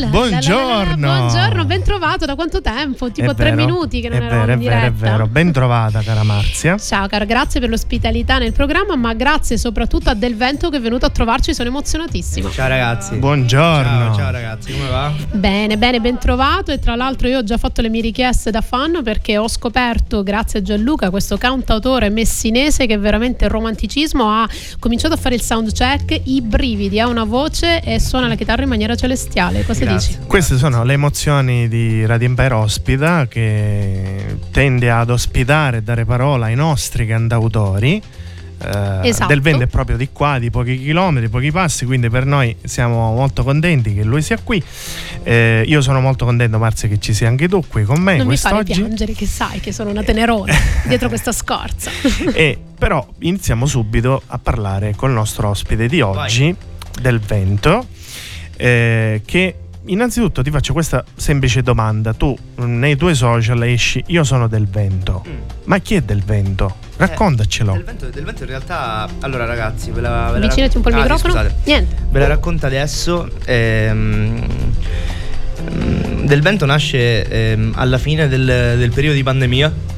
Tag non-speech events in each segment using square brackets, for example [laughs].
la, Buongiorno. la, la, la, Buongiorno, ben trovato. Da quanto tempo? Tipo È tre vero, minuti che non è eravamo vero, in è vero, diretta. è vero. Ben trovata, cara Marzia. Ciao caro, grazie per l'ospitalità nel programma, ma grazie soprattutto a Del Vento che è venuto a trovarci, sono emozionatissimo. Ciao ragazzi. Buongiorno. Ciao, ciao ragazzi, come va? Bene, bene, ben trovato e tra l'altro io ho già fatto le mie richieste da fan perché ho scoperto, grazie a Gianluca, questo cantautore messinese che è veramente romanticismo, ha cominciato a fare il sound check, i brividi, ha una voce e suona la chitarra in maniera celestiale. Cosa Grazie. dici? Queste sono le emozioni di Radio Empire Ospita che tende ad ospitare e dare parola ai nostri cantautori. Eh, Esatto. Del vento è proprio di qua, di pochi chilometri, pochi passi, quindi per noi siamo molto contenti che lui sia qui. Eh, io sono molto contento, Marzia, che ci sia anche tu qui con me Non mi fare quest'oggi. piangere, che sai che sono una tenerona [laughs] dietro questa scorza. [laughs] E però iniziamo subito a parlare col nostro ospite di oggi, del vento, eh, che innanzitutto ti faccio questa semplice domanda. Tu mm, nei tuoi social esci, io sono del vento. Mm. Ma chi è del vento? Raccontacelo. Del vento, del vento in realtà. Allora, ragazzi, ve la. ve la Avvicinati un po' il Ah, sì, microfono. scusate. Niente. Ve la racconto adesso. ehm, mm, del vento nasce ehm, alla fine del, del periodo di pandemia.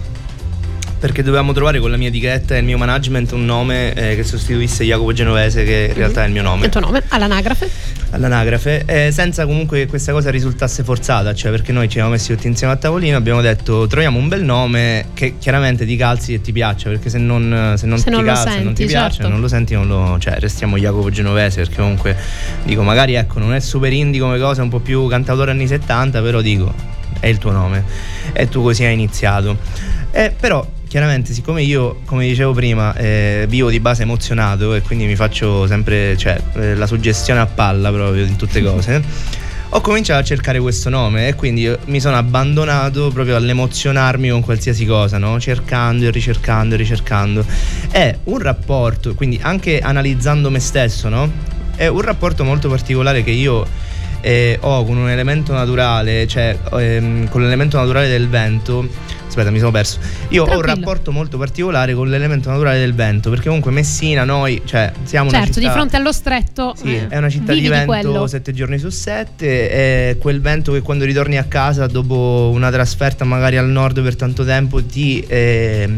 Perché dovevamo trovare con la mia etichetta e il mio management un nome eh, che sostituisse Jacopo Genovese, che in realtà è il mio nome. Il tuo nome? All'anagrafe? All'anagrafe. Eh, senza comunque che questa cosa risultasse forzata cioè perché noi ci siamo messi tutti insieme a tavolino abbiamo detto troviamo un bel nome che chiaramente ti calzi e ti piaccia perché se non, se non Se ti non calza e non ti senti, piace certo. non lo senti non lo cioè restiamo Jacopo Genovese perché comunque dico magari ecco non è super indie come cosa un po' più cantautore anni 70 però dico è il tuo nome. E tu così hai iniziato. Eh, però chiaramente siccome io come dicevo prima eh, vivo di base emozionato e quindi mi faccio sempre cioè, eh, la suggestione a palla proprio in tutte cose ho cominciato a cercare questo nome e quindi mi sono abbandonato proprio all'emozionarmi con qualsiasi cosa, no? cercando e ricercando e ricercando. È un rapporto, quindi anche analizzando me stesso, no? È un rapporto molto particolare che io eh, ho con un elemento naturale, cioè ehm, con l'elemento naturale del vento. Aspetta, mi sono perso. Io ho un Tranquillo. rapporto molto particolare con l'elemento naturale del vento, perché comunque Messina, noi, cioè, siamo una Certo, città di fronte allo stretto. sì, eh, è una città di vento quello. sette giorni su sette, è quel vento che quando ritorni a casa dopo una trasferta magari al nord per tanto tempo ti, eh,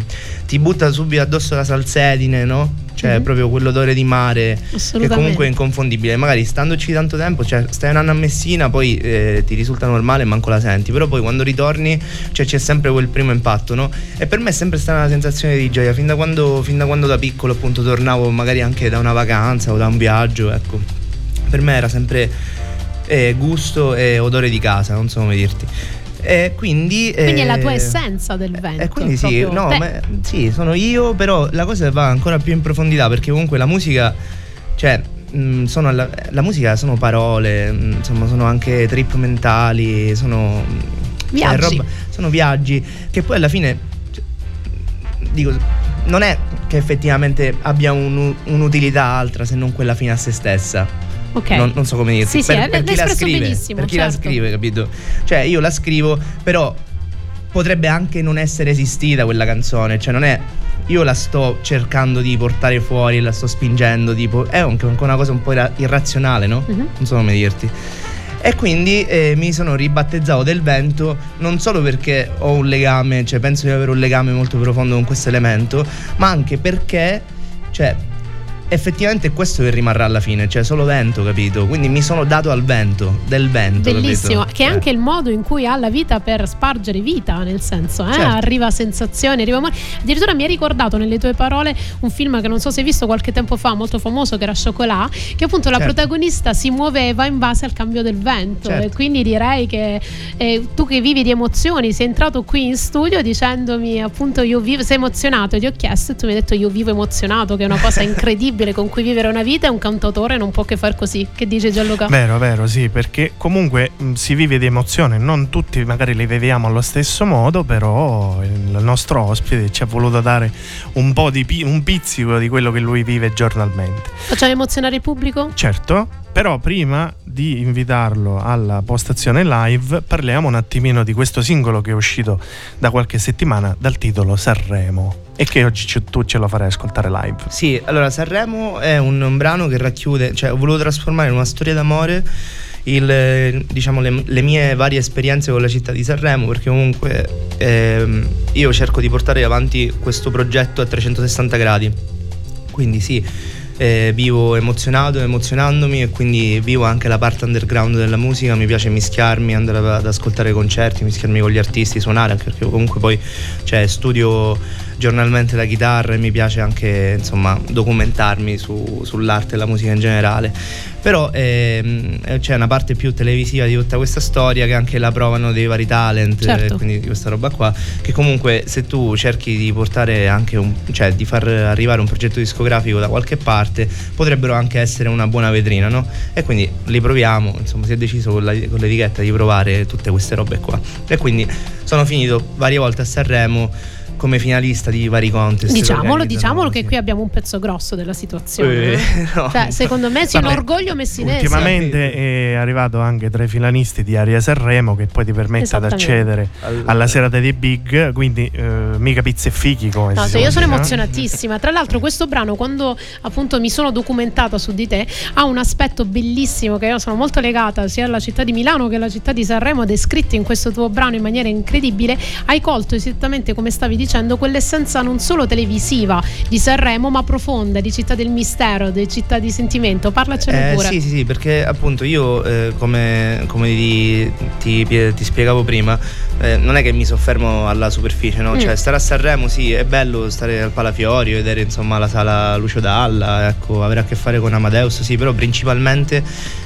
ti butta subito addosso la salsedine, no? Cioè Mhm. proprio quell'odore di mare che comunque è inconfondibile. Magari standoci tanto tempo, cioè stai un anno a Messina, poi eh, ti risulta normale e manco la senti, però poi quando ritorni cioè, c'è sempre quel primo impatto, no? E per me è sempre stata una sensazione di gioia, fin da quando, fin da, quando da piccolo appunto tornavo magari anche da una vacanza o da un viaggio, ecco. Per me era sempre eh, gusto e odore di casa, non so come dirti. E quindi, Quindi è la eh, tua essenza del vento. E quindi sì, no, ma- sì, sono io, però la cosa va ancora più in profondità perché comunque la musica, cioè, mh, sono alla- la musica sono parole, mh, insomma, sono anche trip mentali, sono cioè, Viaggi. sono viaggi che poi alla fine cioè, dico non è che effettivamente abbia un- un'utilità altra se non quella fine a se stessa. Ok. Non, non so come dirti. Sì, sì, per, hai- per chi la scrive, per chi la certo. scrive, capito? Cioè, io la scrivo, però potrebbe anche non essere esistita quella canzone. Cioè, non è. Io la sto cercando di portare fuori, la sto spingendo, tipo. È anche una cosa un po' ira- irrazionale, no? Mhm. Non so come dirti. E quindi eh, mi sono ribattezzato del vento non solo perché ho un legame, cioè penso di avere un legame molto profondo con questo elemento, ma anche perché, cioè, effettivamente è questo che rimarrà alla fine, cioè solo vento, capito? Quindi mi sono dato al vento, del vento. Bellissimo, capito? che è Eh. anche il modo in cui ha la vita per spargere vita, nel senso, eh? Certo. arriva sensazioni, arriva amore. Addirittura mi hai ricordato nelle tue parole un film che non so se hai visto qualche tempo fa, molto famoso, che era Chocolat, che appunto la Certo. protagonista si muoveva in base al cambio del vento. Certo. E quindi direi che eh, tu che vivi di emozioni sei entrato qui in studio dicendomi appunto io vivo, sei emozionato, ti ho chiesto e tu mi hai detto io vivo emozionato, che è una cosa [laughs] incredibile con cui vivere una vita e un cantautore non può che far così. Che dice Gianluca? Vero, vero, sì, perché comunque mh, si vive di emozione, non tutti magari le viviamo allo stesso modo, però il nostro ospite ci ha voluto dare un po' di pi- un pizzico di quello che lui vive giornalmente. Facciamo emozionare il pubblico? Certo, però prima di invitarlo alla postazione live parliamo un attimino di questo singolo che è uscito da qualche settimana dal titolo Sanremo e che oggi tu ce lo farai ascoltare live. Sì, allora Sanremo è un, un brano che racchiude, cioè ho voluto trasformare in una storia d'amore il, diciamo, le, le mie varie esperienze con la città di Sanremo perché comunque ehm, io cerco di portare avanti questo progetto a 360 gradi. Quindi sì, eh, vivo emozionato, emozionandomi e quindi vivo anche la parte underground della musica, mi piace mischiarmi, andare ad ascoltare concerti, mischiarmi con gli artisti, suonare, anche perché comunque poi cioè, studio giornalmente la chitarra e mi piace anche insomma documentarmi su- sull'arte e la musica in generale. Però ehm, eh, c'è una parte più televisiva di tutta questa storia che anche la provano dei vari talent, Certo. eh, quindi di questa roba qua, che comunque se tu cerchi di portare anche un, cioè di far arrivare un progetto discografico da qualche parte, potrebbero anche essere una buona vetrina, no? E quindi li proviamo, insomma si è deciso con, la- con l'etichetta di provare tutte queste robe qua. E quindi sono finito varie volte a Sanremo come finalista di vari contest. Diciamolo, diciamolo che qui abbiamo un pezzo grosso della situazione. Eh, no? [laughs] no. Cioè, secondo me Vabbè, orgoglio messinese. Ultimamente è arrivato anche tra i finalisti di Aria Sanremo che poi ti permette di accedere Al- alla serata dei big, quindi eh, mica pizze e fichi come No, si cioè, io sono emozionatissima. Tra l'altro, questo brano, quando appunto mi sono documentata su di te, ha un aspetto bellissimo che io sono molto legata sia alla città di Milano che alla città di Sanremo, descritti in questo tuo brano in maniera incredibile. Hai colto esattamente come stavi dicendo quell'essenza non solo televisiva di Sanremo, ma profonda di città del mistero, di città di sentimento. Parlacene Eh, pure. sì, sì, sì, perché appunto io, eh, come, come ti, ti- ti spiegavo prima, eh, non è che mi soffermo alla superficie, no? Mm. Cioè, stare a Sanremo, sì, è bello stare al Palafiori, vedere insomma la sala Lucio Dalla, ecco, avere a che fare con Amadeus, sì, però principalmente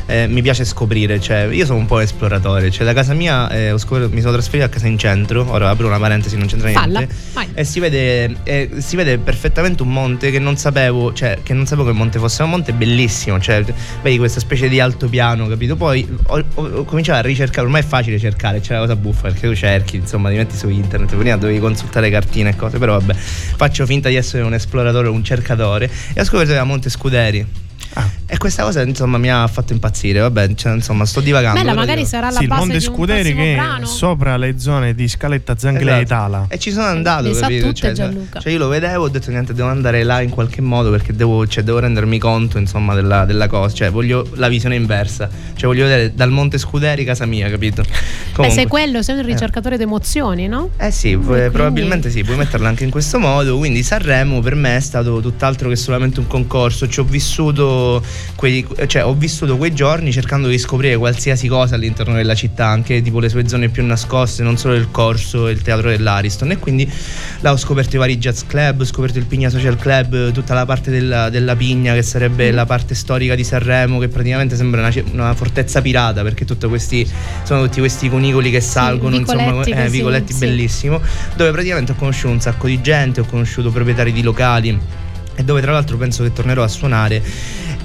eh, mi piace scoprire, cioè, io sono un po' esploratore, cioè da casa mia eh, scoperto- mi sono trasferito a casa in centro, ora apro una parentesi, non c'entra niente. E si vede, eh, si vede perfettamente un monte che non sapevo, cioè che non sapevo che il monte fosse un monte bellissimo, cioè vedi questa specie di altopiano, capito? Poi ho, ho- ho cominciato a ricercare, ormai è facile cercare, c'è la cosa buffa perché tu cerchi, insomma, ti metti su internet, prima dovevi consultare cartine e cose, però vabbè, faccio finta di essere un esploratore, un cercatore e ho scoperto che era Monte Scuderi. Ah. E questa cosa insomma mi ha fatto impazzire. Vabbè, cioè, insomma, sto divagando. Bella, magari dico- sarà la Sì, il base Monte di un Scuderi che è brano. sopra le zone di Scaletta Zanghele Esatto. e Tala. E ci sono andato, Le capito? tutte Cioè, Gianluca. cioè, io lo vedevo, ho detto niente, devo andare là in qualche modo perché devo, cioè, devo rendermi conto, insomma, della, della cosa. Cioè, voglio la visione inversa. Cioè, voglio vedere dal Monte Scuderi casa mia, capito? Beh, Comunque. sei quello, sei un ricercatore di emozioni, no? Eh sì, pu- quindi- probabilmente sì, puoi metterla anche in questo modo. Quindi Sanremo per me è stato tutt'altro che solamente un concorso. Ci ho vissuto quei, cioè, ho vissuto quei giorni cercando di scoprire qualsiasi cosa all'interno della città, anche tipo le sue zone più nascoste, non solo il corso e il teatro dell'Ariston. E quindi là ho scoperto i vari jazz club, ho scoperto il Pigna Social Club, tutta la parte della, della Pigna, che sarebbe Mm. la parte storica di Sanremo, che praticamente sembra una, una fortezza pirata, perché tutti questi sono tutti questi cunicoli che salgono, insomma, vicoletti eh, vicoletti sì. bellissimo, dove praticamente ho conosciuto un sacco di gente, ho conosciuto proprietari di locali e dove tra l'altro penso che tornerò a suonare.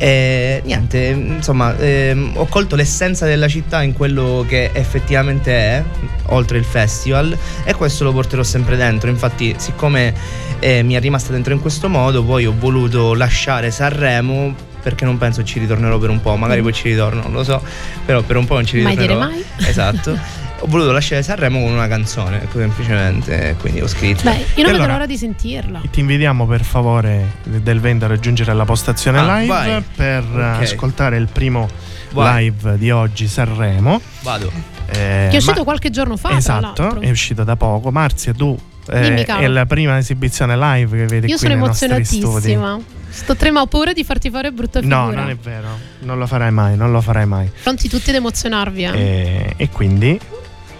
E niente, insomma, ehm, ho colto l'essenza della città in quello che effettivamente è, oltre il festival, e questo lo porterò sempre dentro. Infatti, siccome eh, mi è rimasta dentro in questo modo, poi ho voluto lasciare Sanremo perché non penso ci ritornerò per un po', magari poi ci ritorno, non lo so, però per un po' non ci Mai ritornerò. dire Esatto. [laughs] ho voluto lasciare Sanremo con una canzone, semplicemente, quindi ho scritto. Beh, io non vedo allora- l'ora di sentirla. Ti invitiamo per favore del Vento a raggiungere la postazione Ah, live vai. per Ok. ascoltare il primo Vai. live di oggi Sanremo. Vado. Eh, Che è uscito ma- qualche giorno fa, Esatto, è uscito da poco. Marzia, tu eh, è la prima esibizione live che vedi Io qui sono emozionatissima. Sto tremando, ho paura di farti fare brutta figura. No, non è vero, non lo farai mai, non lo farai mai. Pronti tutti ad emozionarvi, eh? E, e quindi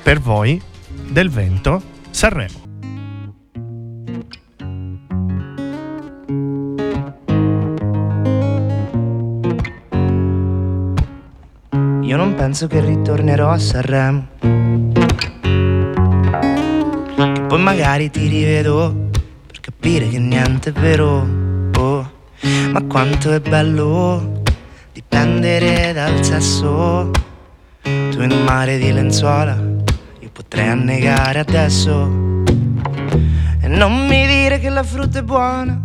per voi del vento Sanremo. Io non penso che ritornerò a Sanremo. Che poi magari ti rivedo per capire che niente è vero. Oh, ma quanto è bello dipendere dal sesso. Tu in un mare di lenzuola, potrei annegare adesso. E non mi dire che la frutta è buona.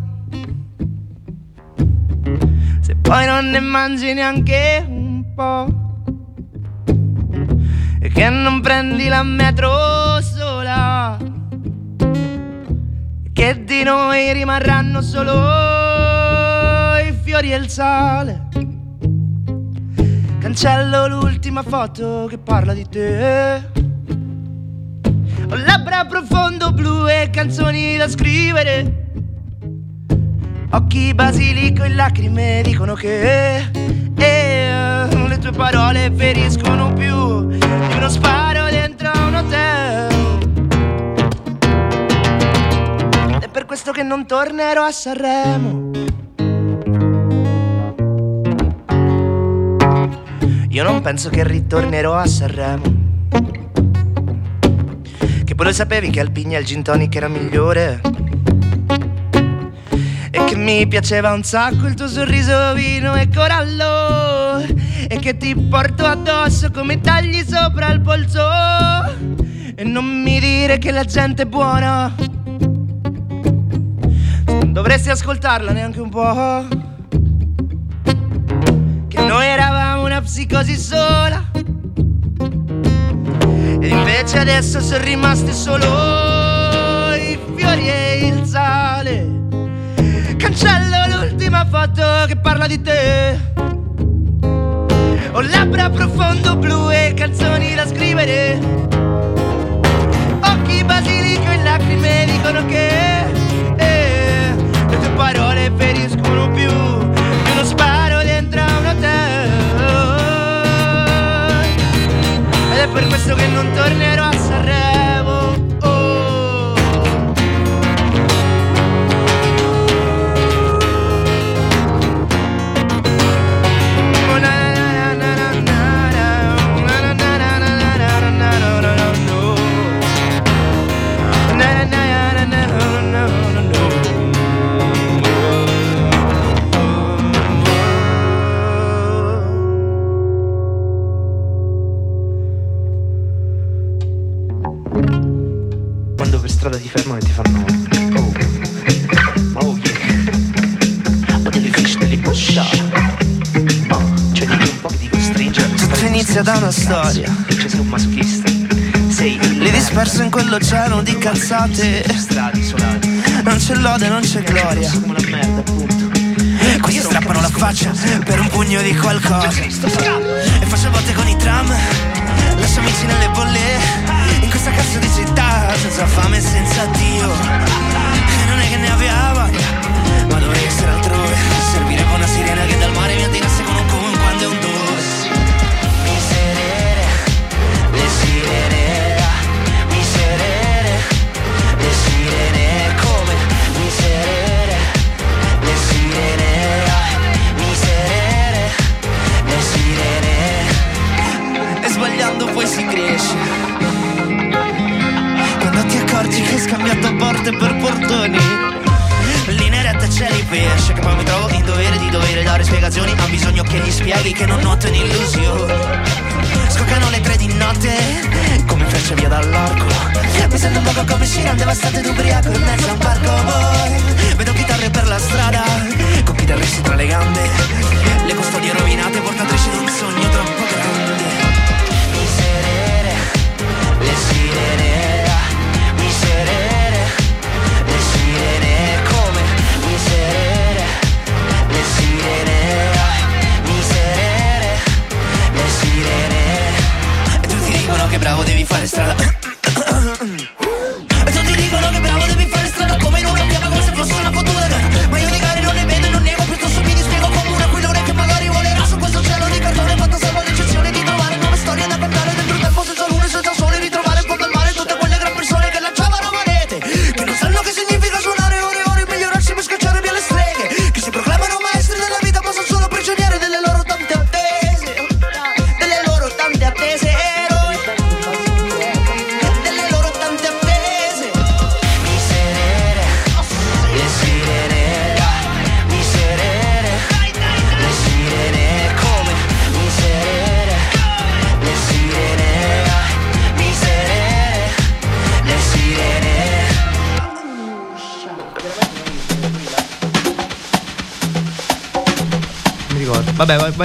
Se poi non ne mangi neanche un po' E che non prendi la metro sola E che di noi rimarranno solo i fiori e il sale Cancello l'ultima foto che parla di te Ho labbra profondo blu e canzoni da scrivere Occhi basilico e lacrime dicono che eh, le tue parole feriscono più di uno sparo dentro un hotel. È per questo che non tornerò a Sanremo. Io non penso che ritornerò a Sanremo. Poi lo sapevi che al Pigna il gin tonic era migliore. E che mi piaceva un sacco il tuo sorriso vino e corallo E che ti porto addosso come tagli sopra il polso. E non mi dire che la gente è buona. Dovresti ascoltarla neanche un po' Che noi eravamo una psicosi sola Ed invece adesso sono rimasti solo i fiori e il sale Cancello l'ultima foto che parla di te. Ho labbra profondo blu e canzoni da scrivere. Occhi basilico e lacrime dicono che eh, le tue parole feriscono più Ed è per questo che non tornerò isolati. Non c'è lode, non c'è gloria. Qui strappano la faccia per un pugno di qualcosa. E faccio botte con i tram. Lascio amici nelle bolle. In questa cazzo di città, senza fame e senza Dio. E non è che ne aveva ma dovrei essere altrove. Servirebbe una sirena che dal mare mi attirasse con cresce. Quando ti accorgi che hai scambiato porte per portoni. Linea retta c'è di pesce Che poi mi trovo in dovere di dover dare spiegazioni Ha bisogno che gli spieghi che non noto in illusione Scoccano le tre di notte Come frecce via dall'orco Mi sento un poco come Shiran devastato ed ubriaco in mezzo a un parco boy Vedo chitarre per la strada Con chitarristi tra le gambe Le custodie rovinate portatrici di un sogno troppo bravo devi fare strada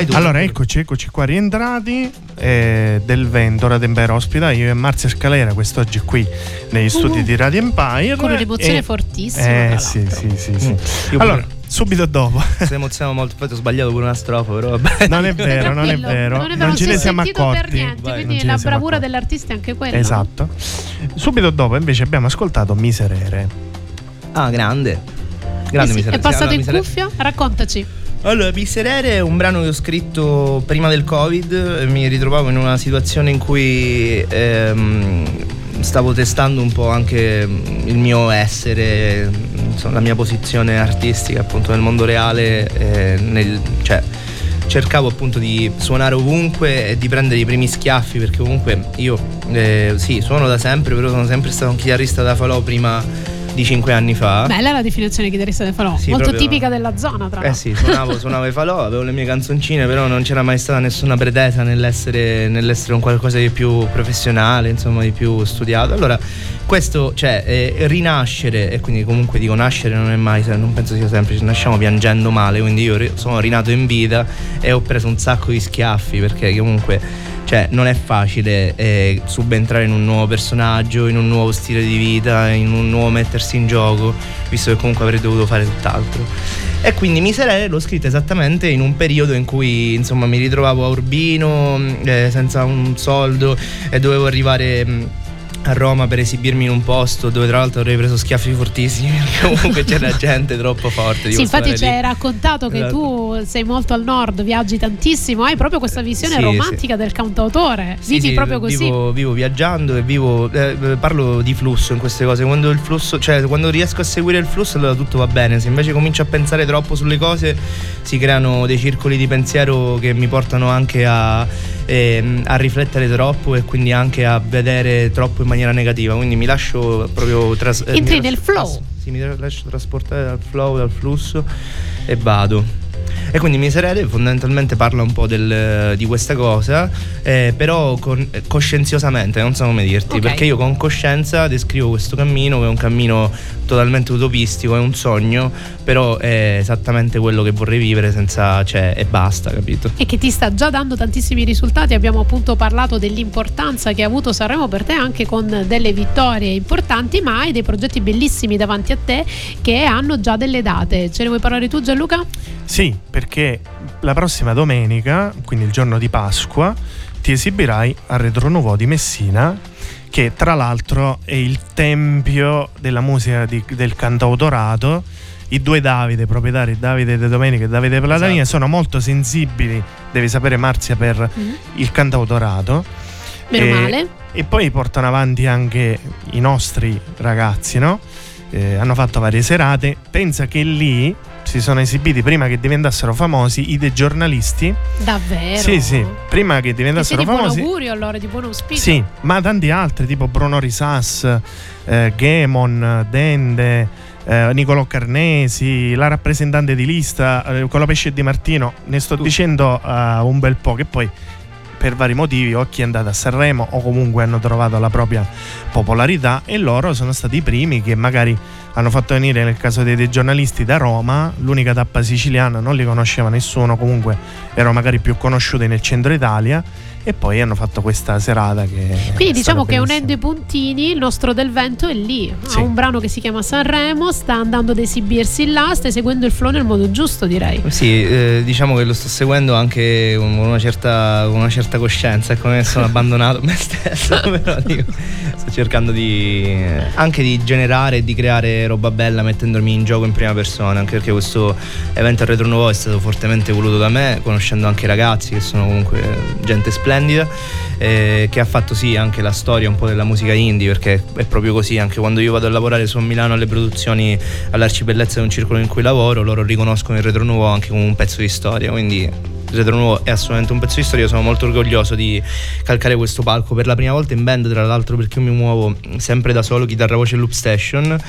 vai, tu. Allora, eccoci, eccoci qua rientrati eh, del vento, Radember ospita io e Marzia Scalera quest'oggi qui negli studi di Radio Empire. Con un'emozione E- fortissima, Eh sì, sì, sì, sì. Io Allora, subito dopo. [laughs] Si emoziona molto. Poi ti ho sbagliato pure una strofa, però vabbè. [laughs] Non è vero, non è vero. Non, è vero, Non non ce ne siamo per accorti. niente, Vai, non quindi la bravura accorti. dell'artista è anche quella. Esatto. Subito dopo invece abbiamo ascoltato Miserere. Ah, grande. Eh Grande sì, miseria. è passato Allora, in miseria- cuffia? Raccontaci. Allora, Miserere è un brano che ho scritto prima del Covid. Mi ritrovavo in una situazione in cui ehm, stavo testando un po' anche il mio essere, insomma, la mia posizione artistica appunto nel mondo reale. eh, nel- cioè, cercavo appunto di suonare ovunque e di prendere i primi schiaffi perché comunque io eh, sì, suono da sempre, però sono sempre stato un chitarrista da falò prima di cinque anni fa. Bella la definizione di chitarrista del falò, Sì, molto proprio- tipica della zona, tra Eh l'altro. sì, suonavo, suonavo i falò, avevo le mie canzoncine, però non c'era mai stata nessuna pretesa nell'essere, nell'essere un qualcosa di più professionale, insomma, di più studiato. Allora, questo, cioè, eh, rinascere, e quindi comunque dico nascere non è mai, non penso sia semplice, nasciamo piangendo male, quindi io sono rinato in vita e ho preso un sacco di schiaffi perché comunque cioè non è facile eh, subentrare in un nuovo personaggio, in un nuovo stile di vita, in un nuovo mettersi in gioco, visto che comunque avrei dovuto fare tutt'altro. E quindi Miserere l'ho scritta esattamente in un periodo in cui insomma mi ritrovavo a Urbino mh, eh, senza un soldo e dovevo arrivare mh, a Roma per esibirmi in un posto dove tra l'altro avrei preso schiaffi fortissimi [laughs] perché comunque c'era gente troppo forte. Sì, infatti ci hai raccontato che Esatto. tu sei molto al nord, viaggi tantissimo, hai proprio questa visione Sì, romantica del cantautore. Sì, Vivi sì, proprio così. Vivo, vivo viaggiando e vivo. eh, eh, parlo di flusso in queste cose. Quando il flusso, cioè quando riesco a seguire il flusso, allora tutto va bene. Se invece comincio a pensare troppo sulle cose, si creano dei circoli di pensiero che mi portano anche a, ehm, a riflettere troppo e quindi anche a vedere troppo in maniera negativa. Quindi mi lascio proprio tras- eh, Entri mi nel lascio- flow. sì, mi lascio trasportare dal flow, dal flusso e vado. E quindi Miserere fondamentalmente parla un po' del- di questa cosa, eh, però con- eh, coscienziosamente, non so come dirti, Ok. perché io con coscienza descrivo questo cammino che è un cammino totalmente utopistico, è un sogno, però è esattamente quello che vorrei vivere senza, cioè, e basta, capito? e che ti sta già dando tantissimi risultati. Abbiamo appunto parlato dell'importanza che ha avuto Sanremo per te anche con delle vittorie importanti, ma hai dei progetti bellissimi davanti a te che hanno già delle date. Ce ne vuoi parlare tu Gianluca? Sì, perché la prossima domenica, quindi il giorno di Pasqua, ti esibirai a Retro Nouveau di Messina, che tra l'altro è il tempio della musica di- del cantautorato. I due Davide, proprietari Davide De Domenica e Davide Platania, Esatto. sono molto sensibili, devi sapere Marzia, per il cantautorato. Meno E- male. E poi portano avanti anche i nostri ragazzi, no? Eh, hanno fatto varie serate. Pensa che lì si sono esibiti prima che diventassero famosi i dei giornalisti. Davvero? Sì, sì, prima che E diventassero di buon famosi. augurio allora, di buon auspicio. Sì, ma tanti altri, tipo Bruno Risas, eh, Gemon, Dende, eh, Nicolò Carnesi, la rappresentante di lista, eh, Colapesce e Di Martino. Ne sto dicendo eh, un bel po' che poi per vari motivi o chi è andato a Sanremo o comunque hanno trovato la propria popolarità e loro sono stati i primi che magari hanno fatto venire nel caso dei, dei giornalisti da Roma, l'unica tappa siciliana non li conosceva nessuno, comunque erano magari più conosciuti nel centro Italia e poi hanno fatto questa serata che... Quindi diciamo che unendo i puntini, il nostro Del Vento è lì. Sì. Ha un brano che si chiama Sanremo, sta andando ad esibirsi là, stai seguendo il flow nel modo giusto, direi. Sì, eh, diciamo che lo sto seguendo anche con una certa, con una certa coscienza, ecco, non sono abbandonato me stesso, [laughs] però dico, sto cercando di anche di generare e di creare roba bella mettendomi in gioco in prima persona, anche perché questo evento a Retro Nuovo è stato fortemente voluto da me, conoscendo anche i ragazzi che sono comunque gente splendida, eh, che ha fatto sì anche la storia un po' della musica indie, perché è proprio così, anche quando io vado a lavorare su Milano alle produzioni all'arcibellezza di un circolo in cui lavoro, loro riconoscono il Retro Nuovo anche come un pezzo di storia, quindi Retro Nuovo è assolutamente un pezzo di storia, sono molto orgoglioso di calcare questo palco per la prima volta in band, tra l'altro perché io mi muovo sempre da solo, chitarra, voce e loop station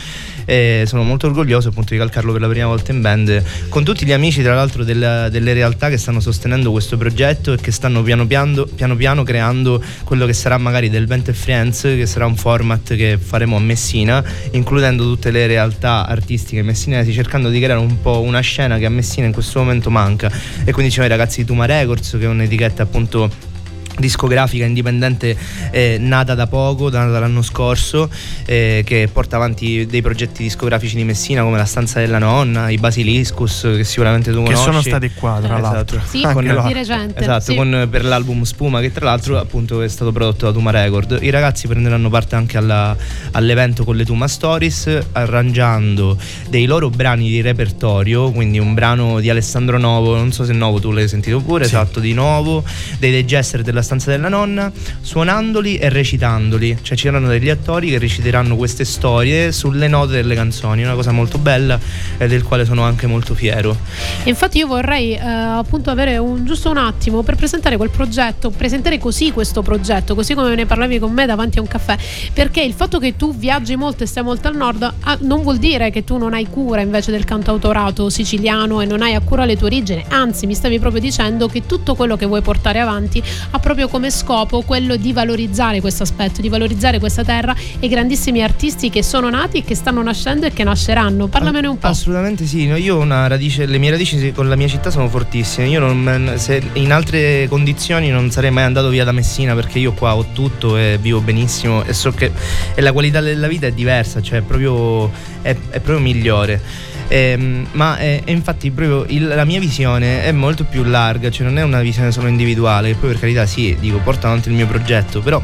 e sono molto orgoglioso appunto di calcarlo per la prima volta in band con tutti gli amici tra l'altro della- delle realtà che stanno sostenendo questo progetto e che stanno piano piano, piano, piano creando quello che sarà magari del Vento e Friends, che sarà un format che faremo a Messina, includendo tutte le realtà artistiche messinesi, cercando di creare un po' una scena che a Messina in questo momento manca. E quindi c'è i ragazzi di Tuma Records, che è un'etichetta appunto discografica indipendente eh, nata da poco, nata l'anno scorso, eh, che porta avanti dei progetti discografici di Messina come La stanza della nonna, i Basiliscus, che sicuramente tu Che conosci. sono stati qua, tra Esatto. l'altro. Sì, Anche di recente. Esatto, sì. con- per l'album Spuma che tra l'altro appunto è stato prodotto da Tuma Record. I ragazzi prenderanno parte anche alla- all'evento con le Tuma Stories arrangiando dei loro brani di repertorio, quindi un brano di Alessandro Novo, non so se Novo tu l'hai sentito pure, Sì. esatto, di Novo, dei Digester della stanza della nonna, suonandoli e recitandoli, cioè ci saranno degli attori che reciteranno queste storie sulle note delle canzoni, una cosa molto bella e del quale sono anche molto fiero. Infatti io vorrei eh, appunto avere un, giusto un attimo per presentare quel progetto, presentare così questo progetto, così come ne parlavi con me davanti a un caffè, perché il fatto che tu viaggi molto e stai molto al nord ah, non vuol dire che tu non hai cura invece del cantautorato siciliano e non hai a cura le tue origini, anzi mi stavi proprio dicendo che tutto quello che vuoi portare avanti ha proprio come scopo quello di valorizzare questo aspetto, di valorizzare questa terra e i grandissimi artisti che sono nati e che stanno nascendo e che nasceranno. Parlamene un po'. Assolutamente sì, no, io ho una radice, le mie radici con la mia città sono fortissime. Io non, se in altre condizioni non sarei mai andato via da Messina perché io qua ho tutto e vivo benissimo e so che e la qualità della vita è diversa, cioè proprio, è, è proprio migliore. Ehm, ma è, è infatti proprio il- la mia visione è molto più larga, cioè non è una visione solo individuale, che poi per carità sì, dico, porta avanti il mio progetto, però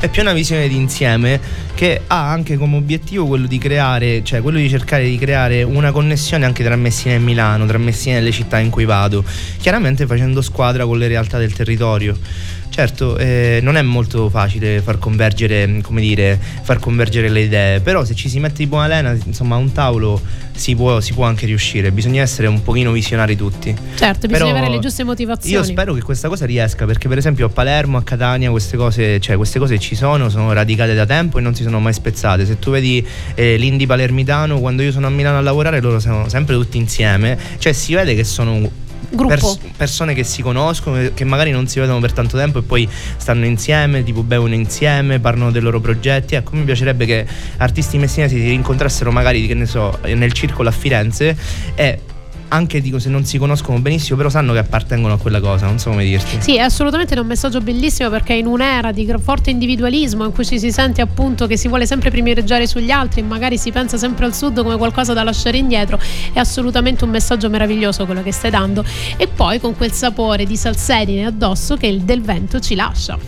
è più una visione d'insieme che ha anche come obiettivo quello di creare, cioè quello di cercare di creare una connessione anche tra Messina e Milano, tra Messina e le città in cui vado, chiaramente facendo squadra con le realtà del territorio. Certo, eh, non è molto facile far convergere, come dire, far convergere le idee, però se ci si mette di buona lena, insomma, a un tavolo si può, si può anche riuscire, bisogna essere un pochino visionari tutti. Certo, bisogna Però avere le giuste motivazioni. Io spero che questa cosa riesca perché per esempio a Palermo, a Catania queste cose, cioè, queste cose ci sono, sono radicate da tempo e non si sono mai spezzate. Se tu vedi eh, l'indie palermitano, quando io sono a Milano a lavorare loro sono sempre tutti insieme, cioè si vede che sono. Pers- persone che si conoscono, che magari non si vedono per tanto tempo e poi stanno insieme, tipo bevono insieme, parlano dei loro progetti. Ecco, mi piacerebbe che artisti messinesi si rincontrassero magari, che ne so, nel circolo a Firenze e anche dico se non si conoscono benissimo, però sanno che appartengono a quella cosa, non so come dirti. Sì, è assolutamente un messaggio bellissimo perché in un'era di forte individualismo in cui ci si sente appunto che si vuole sempre privilegiare sugli altri e magari si pensa sempre al sud come qualcosa da lasciare indietro, è assolutamente un messaggio meraviglioso quello che stai dando e poi con quel sapore di salsedine addosso che il del vento ci lascia.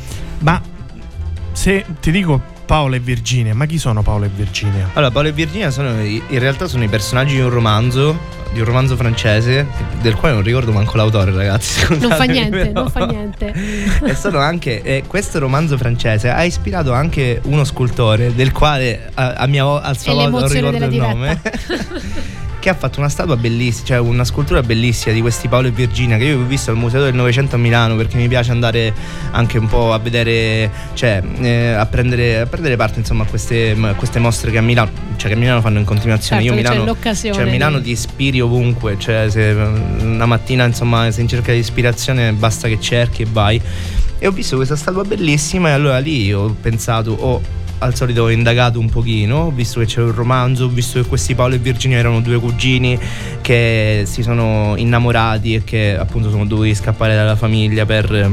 Ma se ti dico Paolo e Virginia, ma chi sono Paolo e Virginia? Allora, Paolo e Virginia sono in realtà sono i personaggi di un romanzo, di un romanzo francese, del quale non ricordo manco l'autore, ragazzi. Non fa niente, però- non fa niente. [laughs] E sono anche eh, questo romanzo francese ha ispirato anche uno scultore del quale a, a mia al sua È volta non ricordo il della nome. [laughs] [laughs] che ha fatto una statua bellissima, cioè una scultura bellissima di questi Paolo e Virginia che io ho visto al Museo del Novecento a Milano perché mi piace andare anche un po' a vedere, cioè eh, a, prendere, a prendere parte insomma a queste, queste mostre che a Milano, cioè che a Milano fanno in continuazione. Certo, io Milano, cioè a Milano ti ispiri ovunque, cioè se una mattina insomma sei in cerca di ispirazione basta che cerchi e vai. E ho visto questa statua bellissima e allora lì ho pensato, ho al solito ho indagato un pochino, ho visto che c'era un romanzo, ho visto che questi Paolo e Virginia erano due cugini che si sono innamorati e che appunto sono dovuti scappare dalla famiglia per...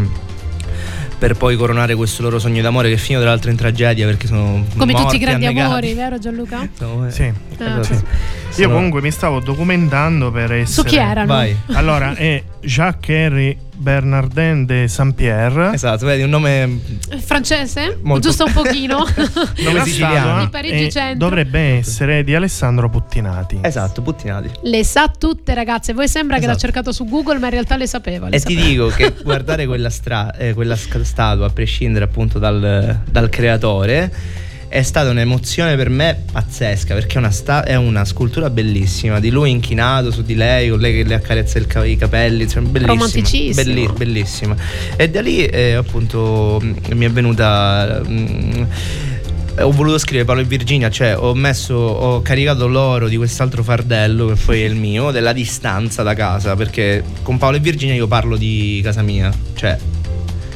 per poi coronare questo loro sogno d'amore che finito tra l'altro in tragedia perché sono Come tutti morti, i grandi annegati. amori, vero Gianluca? [laughs] Sono- eh, Sì. Ah, sì. Io Sono- comunque mi stavo documentando per essere Su chi erano? Vai. Allora, [laughs] è Jacques-Henri Bernardin de Saint-Pierre. Esatto, vedi un nome Francese? Molto- Giusto un pochino. [laughs] nome siciliano. Di Parigi è- Centro. dovrebbe essere di Alessandro Puttinati. Esatto, puttinati. le sa tutte ragazze, voi sembra che l'ha Esatto. cercato su Google ma in realtà le sapeva. le E ti sapeva. dico che guardare quella, stra- eh, quella statua, a prescindere appunto dal, dal creatore, è stata un'emozione per me pazzesca perché è una, sta- è una scultura bellissima di lui inchinato su di lei, con lei che le accarezza ca- i capelli, insomma, bellissima. Belli- bellissima. E da lì eh, appunto mh, mi è venuta... mh, ho voluto scrivere Paolo e Virginia, cioè ho messo, ho caricato l'oro di quest'altro fardello che poi è il mio, della distanza da casa, perché con Paolo e Virginia io parlo di casa mia, cioè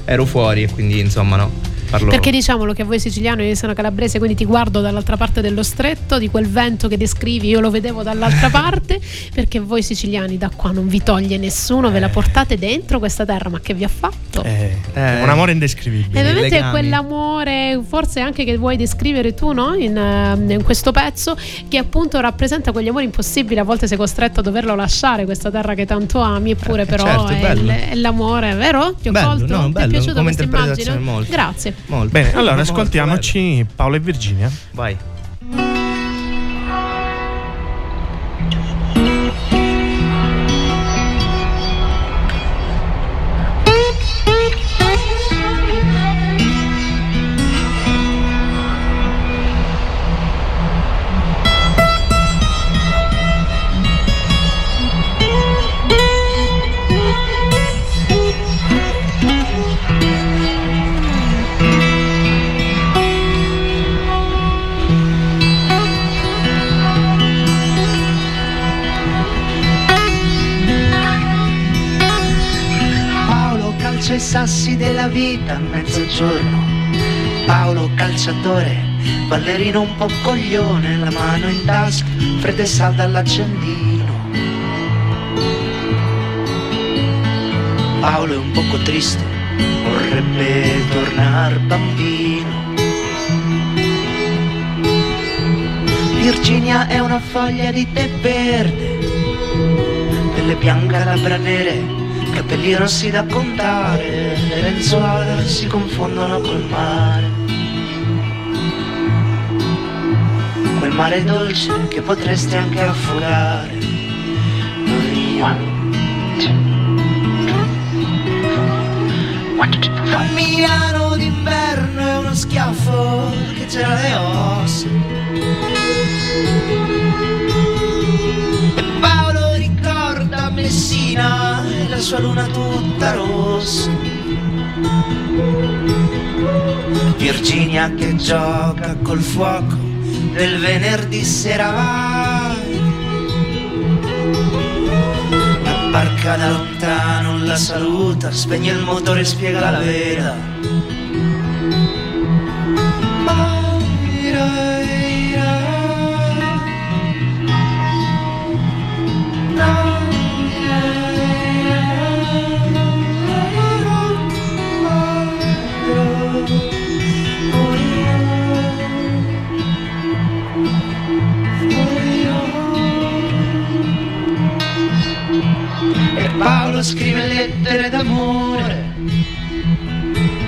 ero fuori e quindi insomma no, parlo... Perché diciamolo che voi siciliano, io sono calabrese, quindi ti guardo dall'altra parte dello stretto, di quel vento che descrivi, io lo vedevo dall'altra [laughs] parte, perché voi siciliani da qua non vi toglie nessuno, ve la portate dentro questa terra, ma che vi ha fatto? Eh, Eh. un amore E indescrivibile. ovviamente è legami. quell'amore, forse anche che vuoi descrivere tu no? in, eh, in questo pezzo, che appunto rappresenta quegli amori impossibili. A volte sei costretto a doverlo lasciare, questa terra che tanto ami, eppure Eh, però certo, è, bello. è l'amore, vero? Ti ho Bello, colto? no, Ti è bello, piaciuta come questa immagine? molto. Grazie. Molto. Bene, allora ascoltiamoci Paolo e Virginia. Vai. Vita a mezzogiorno. Paolo calciatore, ballerino un po' coglione, la mano in tasca, fredda e salda all'accendino. Paolo è un poco triste, vorrebbe tornare bambino. Virginia è una foglia di tè verde, delle bianche labbra nere, capelli rossi da contare, le lenzuola si confondono col mare. Quel mare dolce che potresti anche affogare. A Milano d'inverno è uno schiaffo che c'era le ossa. Sua luna tutta rossa. Virginia che gioca col fuoco del venerdì sera vai. La Barca da lontano la saluta, spegne il motore e spiega la vela. Lettere d'amore.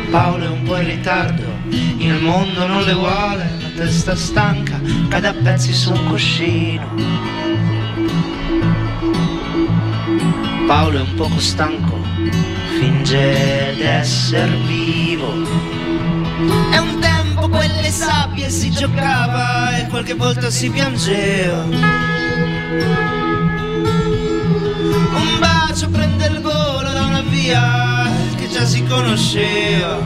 Paolo è un po' in ritardo, il mondo non le vuole, la testa stanca, cade a pezzi su un cuscino. Paolo è un poco stanco, finge d'esser vivo. È un tempo quelle sabbie si giocava e qualche volta si piangeva. Un bacio prende il volo via che già si conosceva.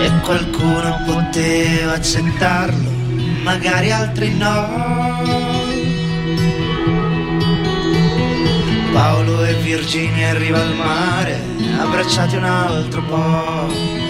E qualcuno poteva accettarlo, magari altri no. Paolo e Virginia in riva al mare, abbracciati un altro po'.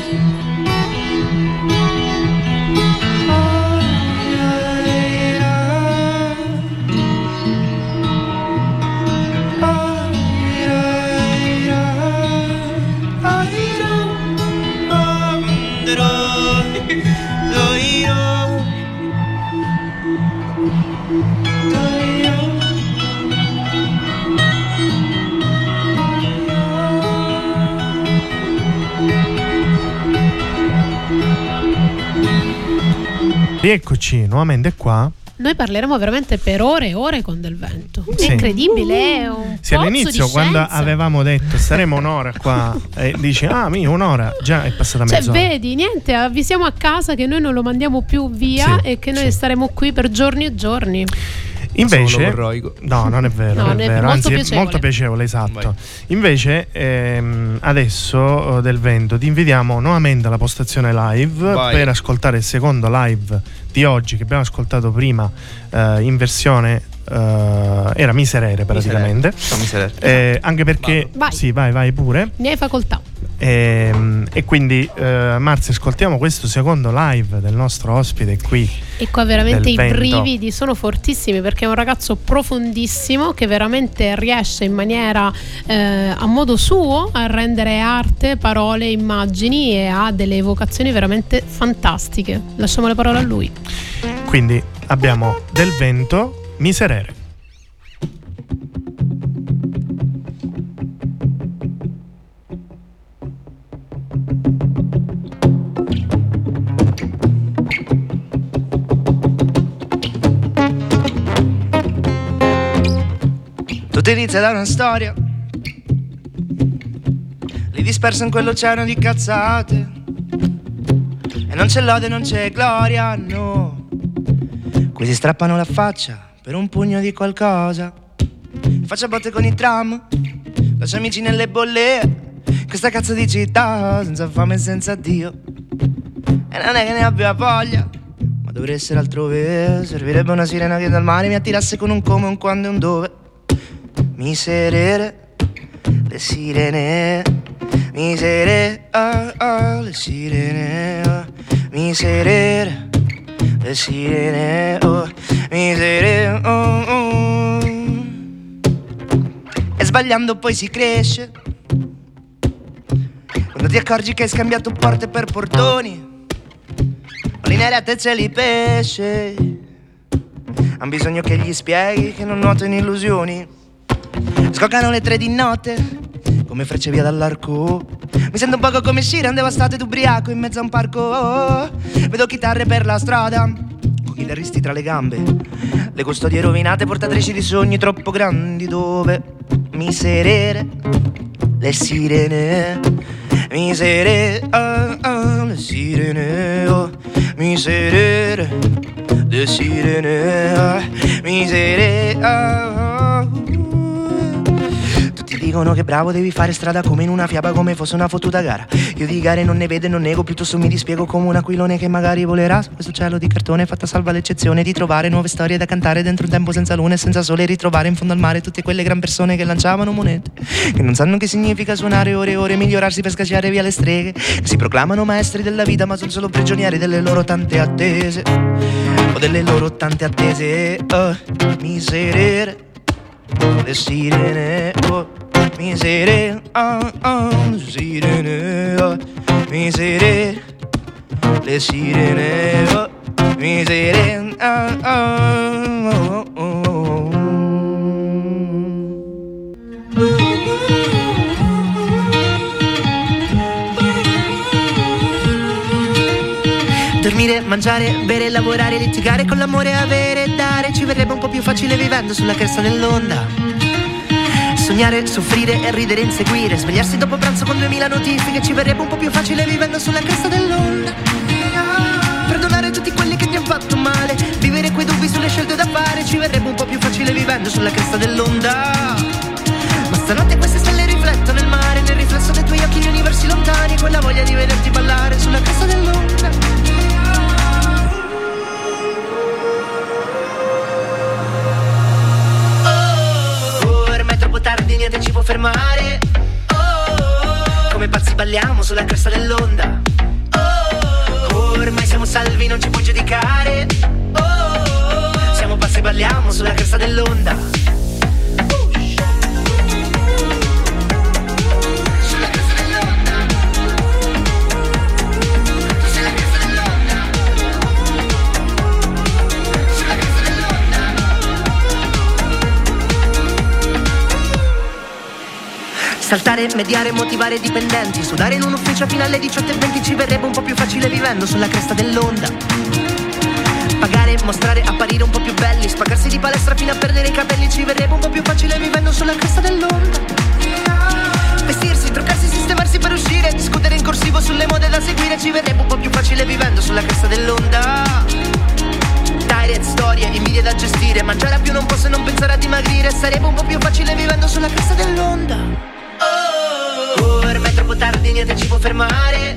Rieccoci nuovamente qua. Noi parleremo veramente per ore e ore con Del Vento. È Sì. incredibile, è un Sì, all'inizio di quando scienza. avevamo detto staremo un'ora qua e dici ah mi un'ora già è passata Cioè, mezz'ora. vedi, niente, avvisiamo a casa che noi non lo mandiamo più via Sì, e che noi sì. staremo qui per giorni e giorni. Invece. No, non è [laughs] vero, No, non è è vero, molto anzi è piacevole. molto piacevole, esatto. Vai. Invece ehm, adesso eh, del vento ti invitiamo nuovamente alla postazione live Vai. per ascoltare il secondo live di oggi che abbiamo ascoltato prima eh, in versione eh, era miserere praticamente. Sono miserere. Eh, anche perché. Vai. sì, vai, vai pure. Ne hai facoltà. Ehm, e quindi eh, Marzia ascoltiamo questo secondo live del nostro ospite qui E qua veramente i vento. brividi sono fortissimi perché è un ragazzo profondissimo che veramente riesce in maniera eh, a modo suo a rendere arte, parole, immagini e ha delle evocazioni veramente fantastiche. Lasciamo le parole a lui. quindi abbiamo del vento miserere Tutto inizia da una storia. Lì disperso in quell'oceano di cazzate. E non c'è lode, non c'è gloria, no. Qui si strappano la faccia per un pugno di qualcosa. Faccia botte con i tram Lascia amici nelle bolle. Questa cazzo di città Senza fame e senza Dio. E non è che ne abbia voglia Ma dovrei essere altrove. Servirebbe una sirena che dal mare mi attirasse con un come, un quando e un dove Miserere, le sirene, miserere, ah, ah, le sirene, oh, miserere, le sirene, oh, miserere, oh, oh. E sbagliando poi si cresce, quando ti accorgi che hai scambiato porte per portoni, ce li pesce, han bisogno che gli spieghi che non nuotano illusioni. Scoccano le tre di notte, come frecce via dall'arco. Mi sento un poco come Shiran, devastato ed ubriaco in mezzo a un parco. Vedo chitarre per la strada, con chitarristi tra le gambe. Le custodie rovinate, portatrici di sogni troppo grandi, dove miserere, le sirene. Miserere, ah, ah, le sirene, oh, miserere, le sirene, ah, miserere, ah, ah, dicono che bravo devi fare strada come in una fiaba, come fosse una fottuta gara. Io di gare non ne vedo e non nego, piuttosto mi dispiego come un aquilone che magari volerà su questo cielo di cartone, fatta salva l'eccezione di trovare nuove storie da cantare dentro un tempo senza luna e senza sole, ritrovare in fondo al mare tutte quelle gran persone che lanciavano monete, che non sanno che significa suonare ore e ore, migliorarsi per scacciare via le streghe, che si proclamano maestri della vita ma sono solo prigionieri delle loro tante attese, o delle loro tante attese, oh, miserere, le sirene, oh, miserere, oh, oh, sirene, oh, miserere, le sirene, oh, miserere, oh, oh, oh, oh. Dormire, mangiare, bere, lavorare, litigare con l'amore, avere dare. Ci verrebbe un po' più facile vivendo sulla cresta dell'onda Sognare, soffrire e ridere, inseguire. Svegliarsi dopo pranzo con duemila notifiche Ci verrebbe un po' più facile vivendo sulla cresta dell'onda. Perdonare tutti quelli che ti hanno fatto male Vivere quei dubbi sulle scelte da fare Ci verrebbe un po' più facile vivendo sulla cresta dell'onda. Ma stanotte queste stelle riflettono il mare Nel riflesso dei tuoi occhi gli universi lontani Quella voglia di vederti fermare. Oh, come pazzi balliamo sulla cresta dell'onda. Oh, ormai siamo salvi, non ci puoi giudicare. Oh, siamo pazzi balliamo sulla cresta dell'onda. Saltare, mediare, motivare i dipendenti. Sudare in un ufficio fino alle 18.20 Ci verrebbe un po' più facile vivendo sulla cresta dell'onda. Pagare, mostrare, apparire un po' più belli. Spagarsi di palestra fino a perdere i capelli Ci verrebbe un po' più facile vivendo sulla cresta dell'onda. Vestirsi, truccarsi, sistemarsi per uscire. Discutere in corsivo sulle mode da seguire. Ci verrebbe un po' più facile vivendo sulla cresta dell'onda. Direct, storie, invidie da gestire. Mangiare a più non posso e non pensare a dimagrire. Sarebbe un po' più facile vivendo sulla cresta dell'onda troppo tardi, niente ci può fermare.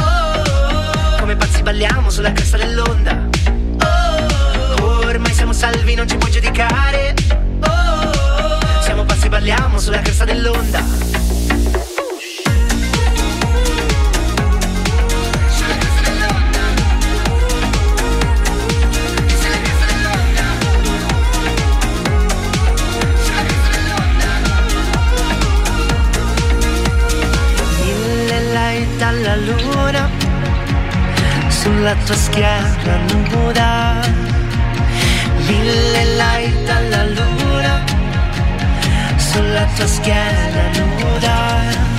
Oh, come pazzi balliamo sulla cresta dell'onda. Oh, ormai siamo salvi, non ci puoi giudicare. Oh, siamo pazzi balliamo sulla cresta dell'onda Mille light alla luna Sulla tua schiena nuda Mille light alla luna. Sulla tua schiena nuda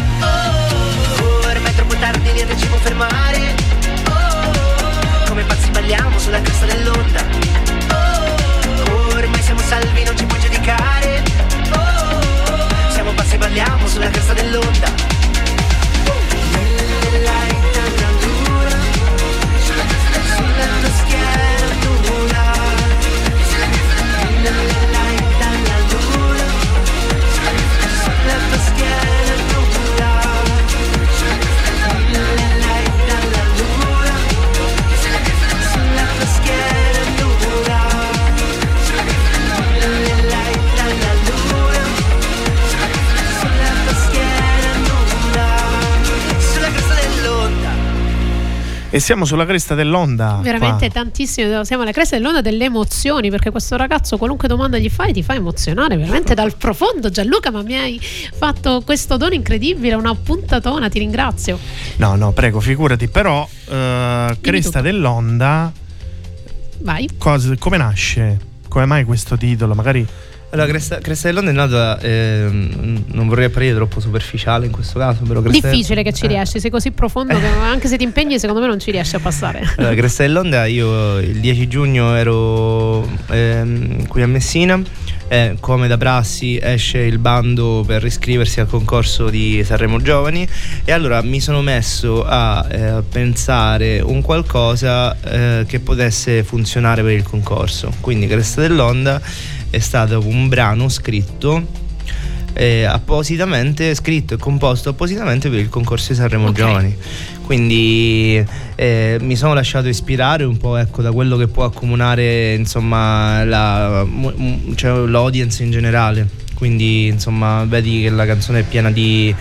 E siamo sulla cresta dell'onda. Veramente qua. tantissimo, siamo alla cresta dell'onda delle emozioni perché questo ragazzo qualunque domanda gli fai ti fa emozionare veramente dal profondo Gianluca ma mi hai fatto questo dono incredibile, una puntatona, ti ringrazio. No, no, prego, figurati. Però, eh, cresta tutto. dell'onda, Vai. cosa- come nasce? Come mai questo titolo? Magari Allora, Cresta, dell'Onda è nata, ehm, non vorrei apparire troppo superficiale in questo caso, però Cresta Difficile che ci eh. riesci, sei così profondo che [laughs] anche se ti impegni secondo me non ci riesci a passare. Allora, Cresta dell'Onda io il 10 giugno ero ehm, qui a Messina e come da prassi esce il bando per iscriversi al concorso di Sanremo Giovani e allora mi sono messo a eh, pensare un qualcosa eh, che potesse funzionare per il concorso. Quindi Cresta dell'Onda è stato un brano scritto eh, appositamente scritto e composto appositamente per il concorso di Sanremo Ok. Giovani. Quindi eh, mi sono lasciato ispirare un po' ecco, da quello che può accomunare insomma, la- cioè, l'audience in generale. Quindi insomma vedi che la canzone è piena di,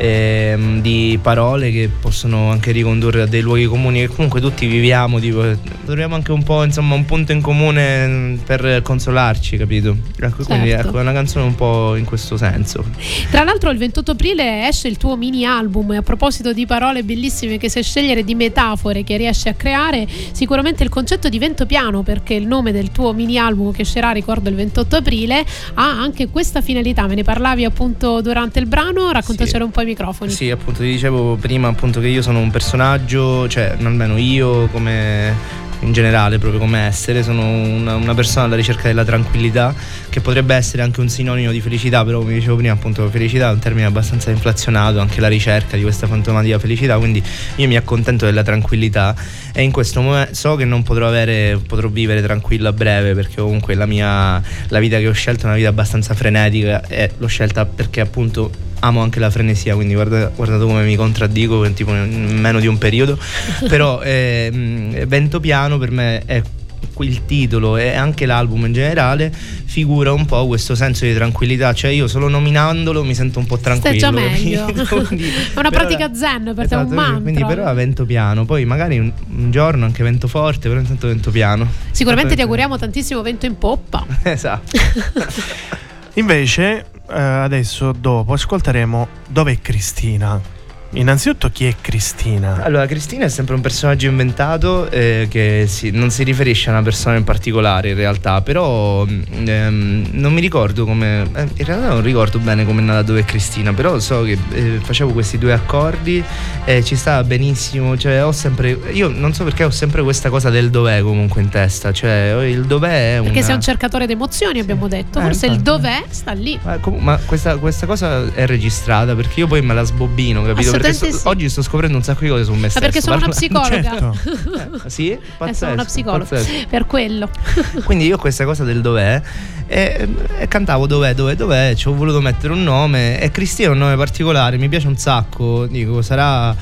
ehm, di parole che possono anche ricondurre a dei luoghi comuni che comunque tutti viviamo, tipo, troviamo anche un po' insomma un punto in comune mm, per consolarci, capito? Ecco, Quindi Certo. ecco, è una canzone un po' in questo senso. Tra l'altro il 28 aprile esce il tuo mini album e a proposito di parole bellissime che sai scegliere, di metafore che riesci a creare, sicuramente il concetto di vento piano perché il nome del tuo mini album che uscirà, ricordo, il 28 aprile ha anche questa finalità. Me ne parlavi appunto durante il brano, raccontacelo Sì. un po' ai microfoni. Sì, appunto ti dicevo prima appunto che io sono un personaggio, cioè almeno io come in generale proprio come essere, sono una, una persona alla ricerca della tranquillità che potrebbe essere anche un sinonimo di felicità, però come dicevo prima appunto felicità è un termine abbastanza inflazionato, anche la ricerca di questa fantomatica felicità, quindi io mi accontento della tranquillità e in questo momento so che non potrò avere, potrò vivere tranquillo a breve perché comunque la mia, la vita che ho scelto è una vita abbastanza frenetica e l'ho scelta perché appunto amo anche la frenesia, quindi guarda, guardate come mi contraddico in tipo in meno di un periodo, [laughs] però ehm, Vento Piano per me è il titolo e anche l'album in generale figura un po' questo senso di tranquillità, cioè io solo nominandolo mi sento un po' Stai tranquillo. già meglio. [laughs] [laughs] Quindi- È una pratica zen per te, è un Esatto, mantra. Quindi però è vento piano, poi magari un, un giorno anche vento forte, però intanto vento piano. Sicuramente ti auguriamo tantissimo vento in poppa. [laughs] Esatto. Invece, eh, adesso dopo ascolteremo Dov'è Cristina? Innanzitutto chi è Cristina? Allora, Cristina è sempre un personaggio inventato eh, che si- non si riferisce a una persona in particolare in realtà, però mm, ehm, non mi ricordo come... eh, in realtà non ricordo bene come è nata dove è Cristina, però so che eh, facevo questi due accordi e ci stava benissimo, cioè ho sempre... Io non so perché ho sempre questa cosa del dov'è comunque in testa, cioè il dov'è è una... Perché sei un cercatore di emozioni, abbiamo detto. Eh, Forse il infatti. dov'è sta lì. Ma, com- ma questa, questa cosa è registrata perché io poi me la sbobbino, capito? Perché sto- sì. oggi sto scoprendo un sacco di cose su me Ma stesso. perché sono una parlando- psicologa. Certo. Eh, sì? Eh, Pazzesco, sono una psicologa. pazzesco. Per quello. [laughs] Quindi io questa cosa del dov'è e, e cantavo dov'è, dov'è, dov'è, ci ho voluto mettere un nome e Cristina è un nome particolare, mi piace un sacco, dico sarà...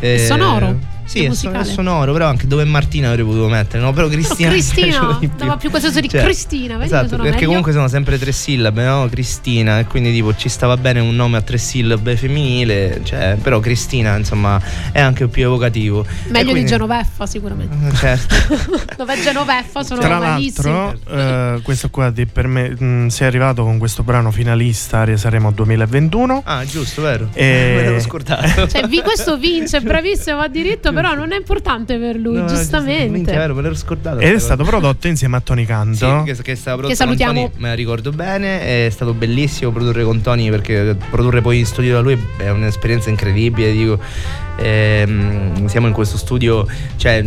eh, sonoro? Sì, È son- è sonoro, però anche dove è Martina avrei potuto mettere, no? Però Cristina... mi Cristina, [laughs] di più. dava più quel senso di Cristina, vedi esatto, perché meglio? comunque sono sempre tre sillabe, no? Cristina, e quindi tipo ci stava bene un nome a tre sillabe femminile, cioè, però Cristina, insomma, è anche più evocativo. Meglio di quindi- Genoveffa sicuramente. Eh, Certo. [laughs] Dove è Genoveffa sono Tra l'altro, eh, questo qua di- per me mh, sei arrivato con questo brano finalista a Sanremo 2021. Ah, giusto, vero? E- [laughs] Me l'ero scordato. Cioè, vi- questo vince, bravissimo, va diritto, però non è importante per lui, No, giustamente. minchia, vero, me l'ero scordato. Ed è sta stato prodotto insieme a Tony Canto. Sì, che, che stava prodotto Che salutiamo. con Tony, me la ricordo bene, è stato bellissimo produrre con Tony perché produrre poi in studio da lui è un'esperienza incredibile, dico. Ehm, siamo in questo studio, cioè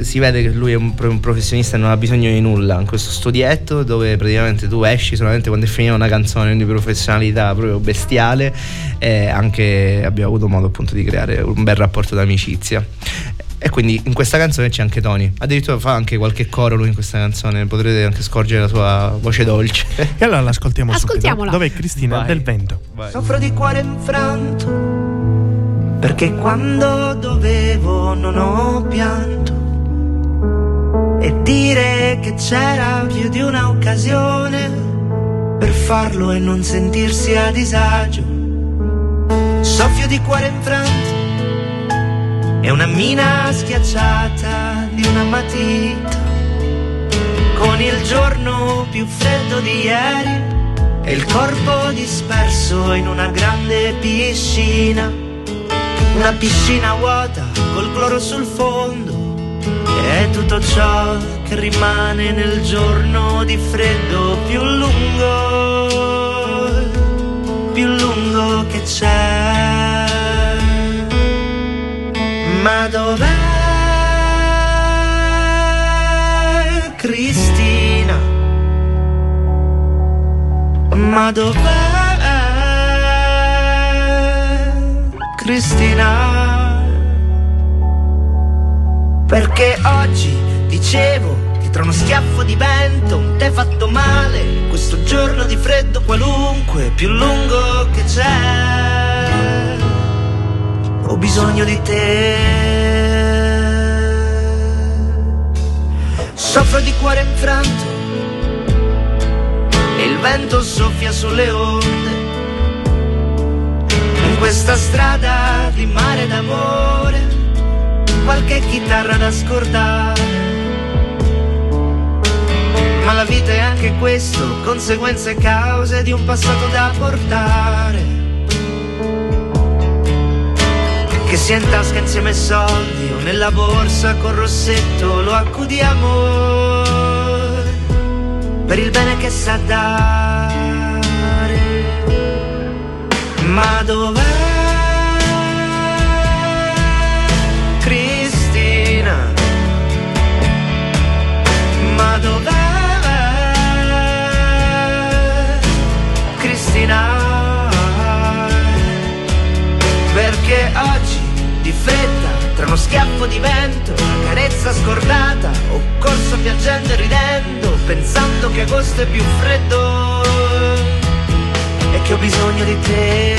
si vede che lui è un, un professionista e non ha bisogno di nulla, in questo studietto dove praticamente tu esci solamente quando è finita una canzone di professionalità proprio bestiale e anche abbiamo avuto modo appunto di creare un bel rapporto d'amicizia. E quindi in questa canzone c'è anche Tony. Addirittura fa anche qualche coro lui in questa canzone. Potrete anche scorgere la sua voce dolce. E allora l'ascoltiamo Ascoltiamola. subito. Dov'è Cristina Vai. del vento? Soffro di cuore infranto perché quando dovevo non ho pianto. E dire che c'era più di un'occasione per farlo e non sentirsi a disagio. Soffio di cuore infranto è una mina schiacciata di una matita. Con il giorno più freddo di ieri e il corpo disperso in una grande piscina, una piscina vuota col cloro sul fondo. È tutto ciò che rimane nel giorno di freddo più lungo, più lungo che c'è. Ma dov'è Cristina? Ma dov'è Cristina? Perché oggi dicevo che tra uno schiaffo di vento, un tè fatto male, questo giorno di freddo qualunque, più lungo che c'è. Ho bisogno di te. Soffro di cuore infranto e il vento soffia sulle onde. Questa strada di mare d'amore, qualche chitarra da scordare. Ma la vita è anche questo, conseguenze e cause di un passato da portare. Che sia in tasca insieme ai soldi o nella borsa col rossetto lo accudiamo per il bene che sa dare. Ma dov'è Cristina? Ma dov'è Cristina? Perché oggi di fretta tra uno schiaffo di vento, una carezza scordata, ho corso piangendo e ridendo, pensando che agosto è più freddo che ho bisogno di te.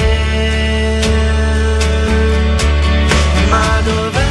Ma dov'è?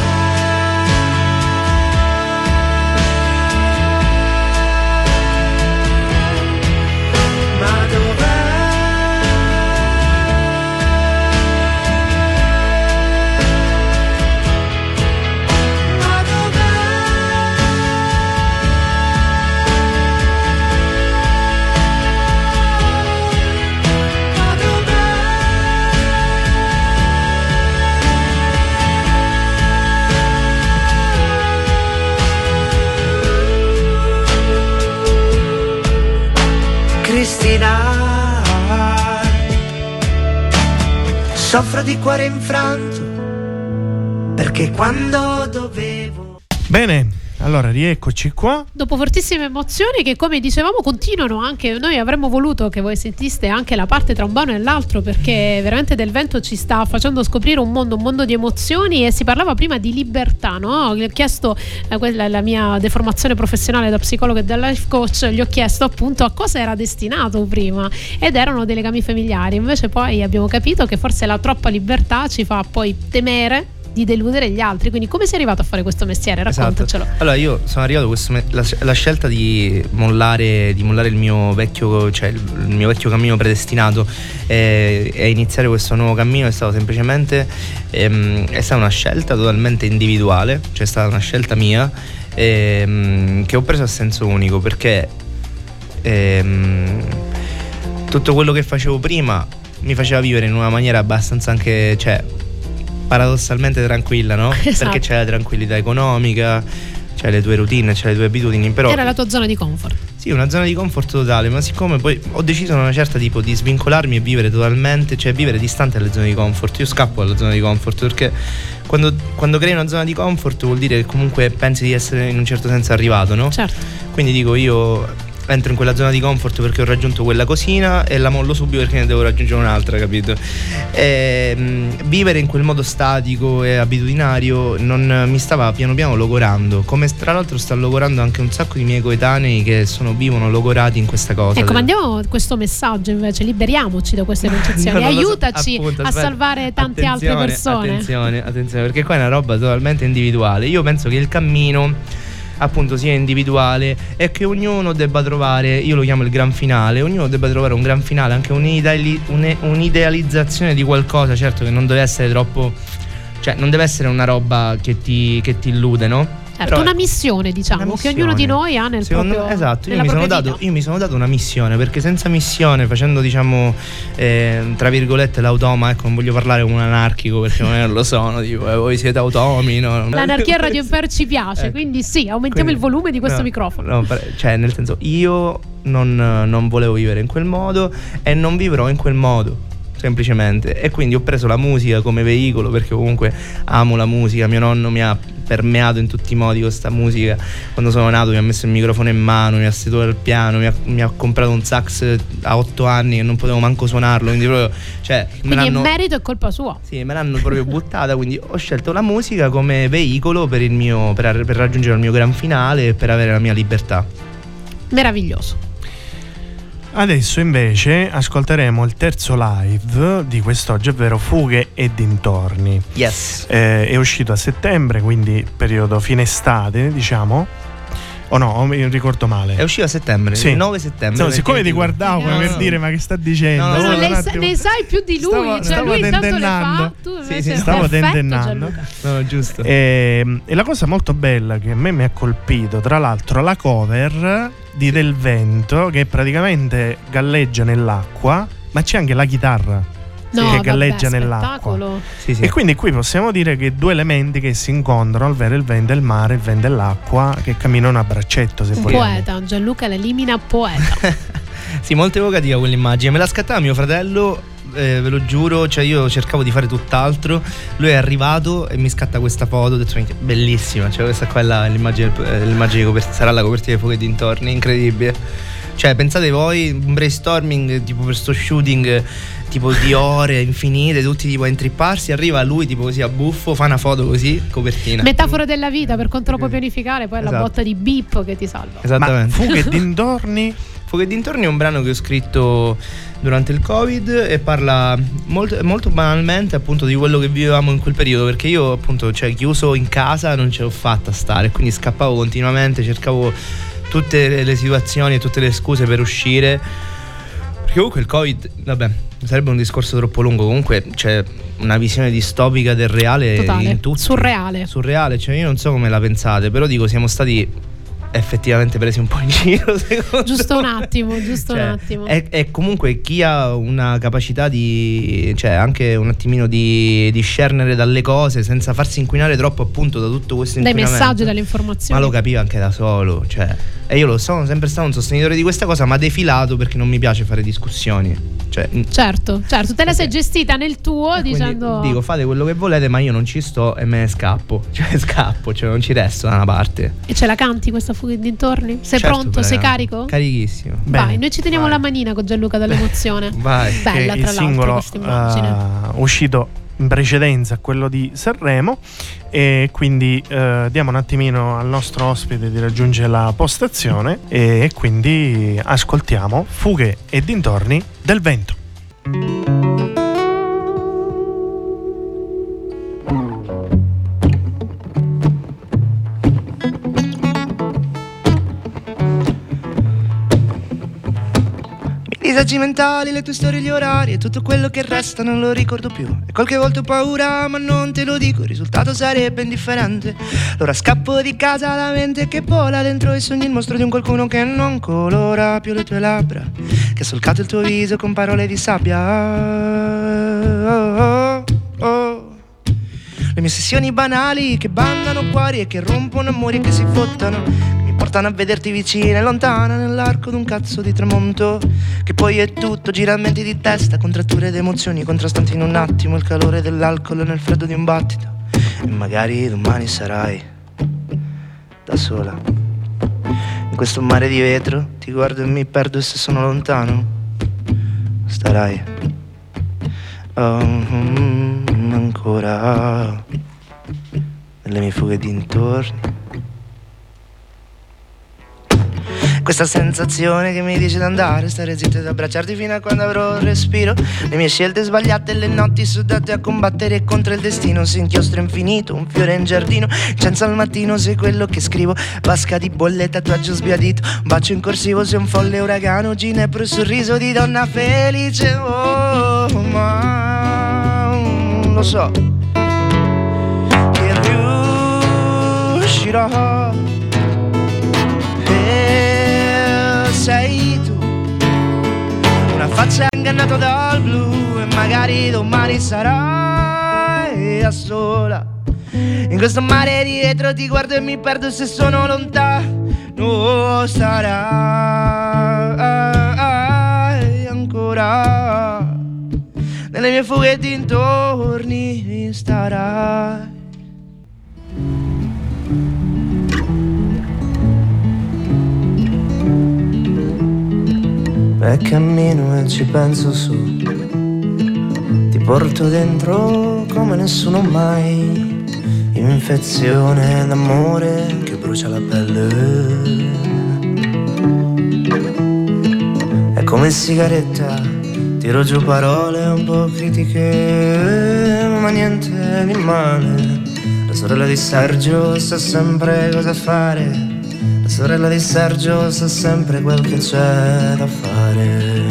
Soffro di cuore infranto perché quando dovevo Bene, allora rieccoci qua. Dopo fortissime emozioni che come dicevamo continuano anche, noi avremmo voluto che voi sentiste anche la parte tra un brano e l'altro perché veramente del vento ci sta facendo scoprire un mondo, un mondo di emozioni e si parlava prima di libertà, no? Ho chiesto, eh, quella è la mia deformazione professionale da psicologo e da life coach, gli ho chiesto appunto a cosa era destinato prima ed erano dei legami familiari, invece poi abbiamo capito che forse la troppa libertà ci fa poi temere di deludere gli altri, quindi come sei arrivato a fare questo mestiere? Raccontacelo. Esatto. Allora io sono arrivato a questo me- la, la scelta di mollare, di mollare il mio vecchio, cioè il, il mio vecchio cammino predestinato eh, e iniziare questo nuovo cammino è stato semplicemente ehm, è stata una scelta totalmente individuale, cioè è stata una scelta mia ehm, che ho preso a senso unico perché ehm, tutto quello che facevo prima mi faceva vivere in una maniera abbastanza anche, cioè, paradossalmente tranquilla, no? [laughs] Esatto. Perché c'è la tranquillità economica, c'è le tue routine, c'è le tue abitudini, però Era la tua zona di comfort. sì, una zona di comfort totale, ma siccome poi ho deciso una certa tipo di svincolarmi e vivere totalmente, cioè vivere distante dalle zone di comfort, io scappo dalla zona di comfort perché quando, quando crei una zona di comfort vuol dire che comunque pensi di essere in un certo senso arrivato, no? Certo. Quindi dico io entro in quella zona di comfort perché ho raggiunto quella cosina e la mollo subito perché ne devo raggiungere un'altra, capito? E, mh, vivere in quel modo statico e abitudinario non mi stava piano piano logorando, come tra l'altro sta logorando anche un sacco di miei coetanei che sono, vivono logorati in questa cosa. Ecco, mandiamo questo messaggio invece, liberiamoci da queste [laughs] concezioni, No, lo so, aiutaci appunto, a salvare tante altre persone. Attenzione, attenzione, perché qua è una roba totalmente individuale. Io penso che il cammino appunto sia individuale e che ognuno debba trovare, io lo chiamo il gran finale, ognuno debba trovare un gran finale, anche un'ideali- un'idealizzazione di qualcosa, certo che non deve essere troppo, cioè non deve essere una roba che ti, che ti illude, no? Certo, una missione, diciamo, una che ognuno di missione. noi ha nel Secondo proprio esatto, io mi, dato, io mi sono dato una missione perché senza missione, facendo diciamo eh, tra virgolette l'automa, ecco, non voglio parlare come un anarchico perché non lo sono, tipo, eh, voi siete automi, no? L'anarchia Radio [laughs] Imper ci piace, Ecco. quindi sì, aumentiamo Quindi- il volume di questo no, microfono. no, cioè, nel senso, io non, non volevo vivere in quel modo e non vivrò in quel modo. Semplicemente, e quindi ho preso la musica come veicolo perché comunque amo la musica. Mio nonno mi ha permeato in tutti i modi questa musica. Quando sono nato mi ha messo il microfono in mano, mi ha seduto al piano, mi ha, mi ha comprato un sax a otto anni e non potevo manco suonarlo, quindi proprio, cioè, me Quindi il l'hanno... merito è colpa sua. Sì, me l'hanno proprio [laughs] buttata, quindi ho scelto la musica come veicolo per, il mio, per, per raggiungere il mio gran finale e per avere la mia libertà. Meraviglioso. Adesso invece ascolteremo il terzo live di quest'oggi, ovvero Fughe e dintorni. Yes. Eh, è uscito a settembre, quindi periodo fine estate, diciamo. O no, o mi ricordo male. È uscito a settembre, Sì. il 9 settembre. No, siccome ti 2022. guardavo No, per no. dire ma che sta dicendo? No, no, no, ne, sai più di lui, Stavo- cioè stavo lui fa, tu invece sì, stavo. Gianluca. No, giusto. E, e la cosa molto bella che a me mi ha colpito, tra l'altro, la cover di Del Vento che praticamente galleggia nell'acqua, ma c'è anche la chitarra No, che vabbè, galleggia nell'acqua. Sì, sì. E quindi qui possiamo dire che due elementi che si incontrano, ovvero il vento del mare e il vento dell'acqua, che camminano a braccetto, se Un vogliamo. poeta, Gianluca l'elimina poeta. [laughs] Sì, molto evocativa quell'immagine. Me la scattava mio fratello, eh, ve lo giuro. Cioè, io cercavo di fare tutt'altro. Lui è arrivato e mi scatta questa foto. Ho detto, "Minchia, bellissima. Cioè, questa qua è la- l'immagine, eh, l'immagine di copertina. Sarà la copertina dei fuochi dintorni. Incredibile. Cioè, pensate voi, un brainstorming tipo per sto shooting. Tipo di [laughs] ore infinite, tutti tipo a intripparsi. Arriva lui, tipo così a buffo, fa una foto così, copertina. Metafora della vita, per quanto lo puoi pianificare, poi è la Esatto. botta di beep che ti salva. Ma Esattamente. fughe [laughs] e dintorni Fuochi e dintorni è un brano che ho scritto durante il covid e parla molto, molto banalmente appunto di quello che vivevamo in quel periodo perché io appunto cioè chiuso in casa non ce l'ho fatta a stare quindi scappavo continuamente cercavo tutte le situazioni e tutte le scuse per uscire perché comunque il covid vabbè sarebbe un discorso troppo lungo comunque c'è una visione distopica del reale Totale. in tutto Surreale. surreale cioè io non so come la pensate però dico siamo stati effettivamente presi un po' in giro [laughs] secondo Giusto un attimo, giusto Cioè, un attimo. E, comunque chi ha una capacità di, cioè anche un attimino di discernere dalle cose senza farsi inquinare troppo appunto da tutto questo Dai messaggi, dalle informazioni. Ma lo capiva anche da solo, cioè. E io lo sono sempre stato un sostenitore di questa cosa, ma defilato perché non mi piace fare discussioni. Cioè, n- Certo, certo, te la sei gestita nel tuo dicendo Dico, fate quello che volete, ma io non ci sto e me ne scappo. [laughs] Cioè, scappo, cioè non ci resto da una parte. e ce la canti questa fuga dintorni? Sei Certo, pronto? Sei carico? Carichissimo. Bene, Vai, noi ci teniamo vai. la manina con Gianluca dall'emozione. Vai. che Bella il tra l'altro singolo questa immagine. eh, uscito in precedenza a quello di Sanremo e quindi eh, diamo un attimino al nostro ospite di raggiungere la postazione e quindi ascoltiamo Fughe e dintorni del vento. I disagi mentali, le tue storie, gli orari e tutto quello che resta non lo ricordo più. E qualche volta ho paura, ma non te lo dico, il risultato sarebbe indifferente. Allora scappo di casa la mente che vola dentro i sogni il mostro di un qualcuno che non colora più le tue labbra, che ha solcato il tuo viso con parole di sabbia. Oh, oh, oh. Le mie sessioni banali che bandano cuori e che rompono amori e che si fottano. Portano a vederti vicina e lontana nell'arco d'un cazzo di tramonto. Che poi è tutto giramenti di testa, contratture ed emozioni contrastanti in un attimo. Il calore dell'alcol nel freddo di un battito. E magari domani sarai da sola. In questo mare di vetro ti guardo e mi perdo e se sono lontano starai. Mm, ancora nelle mie fughe dintorni. Questa sensazione che mi dice d'andare, stare zitto ed abbracciarti fino a quando avrò il respiro. Le mie scelte sbagliate, le notti sudate a combattere contro il destino. Se inchiostro infinito, un fiore in giardino. Incenso al mattino, se quello che scrivo. Vasca di bolle, tatuaggio sbiadito. Bacio in corsivo, se un folle uragano. Ginepro e sorriso di donna felice. Oh, ma non lo so. Che riuscirò sei tu. Una faccia ingannata dal blu e magari domani sarai da sola. In questo mare dietro ti guardo e mi perdo se sono lontano sarai ancora. Nelle mie fughe dintorni starai e cammino e ci penso su. Ti porto dentro come nessuno mai. Infezione d'amore che brucia la pelle. È come sigaretta, tiro giù parole un po' critiche, ma niente di male. La sorella di Sergio sa sempre cosa fare. La sorella di Sergio sa sempre quel che c'è da fare.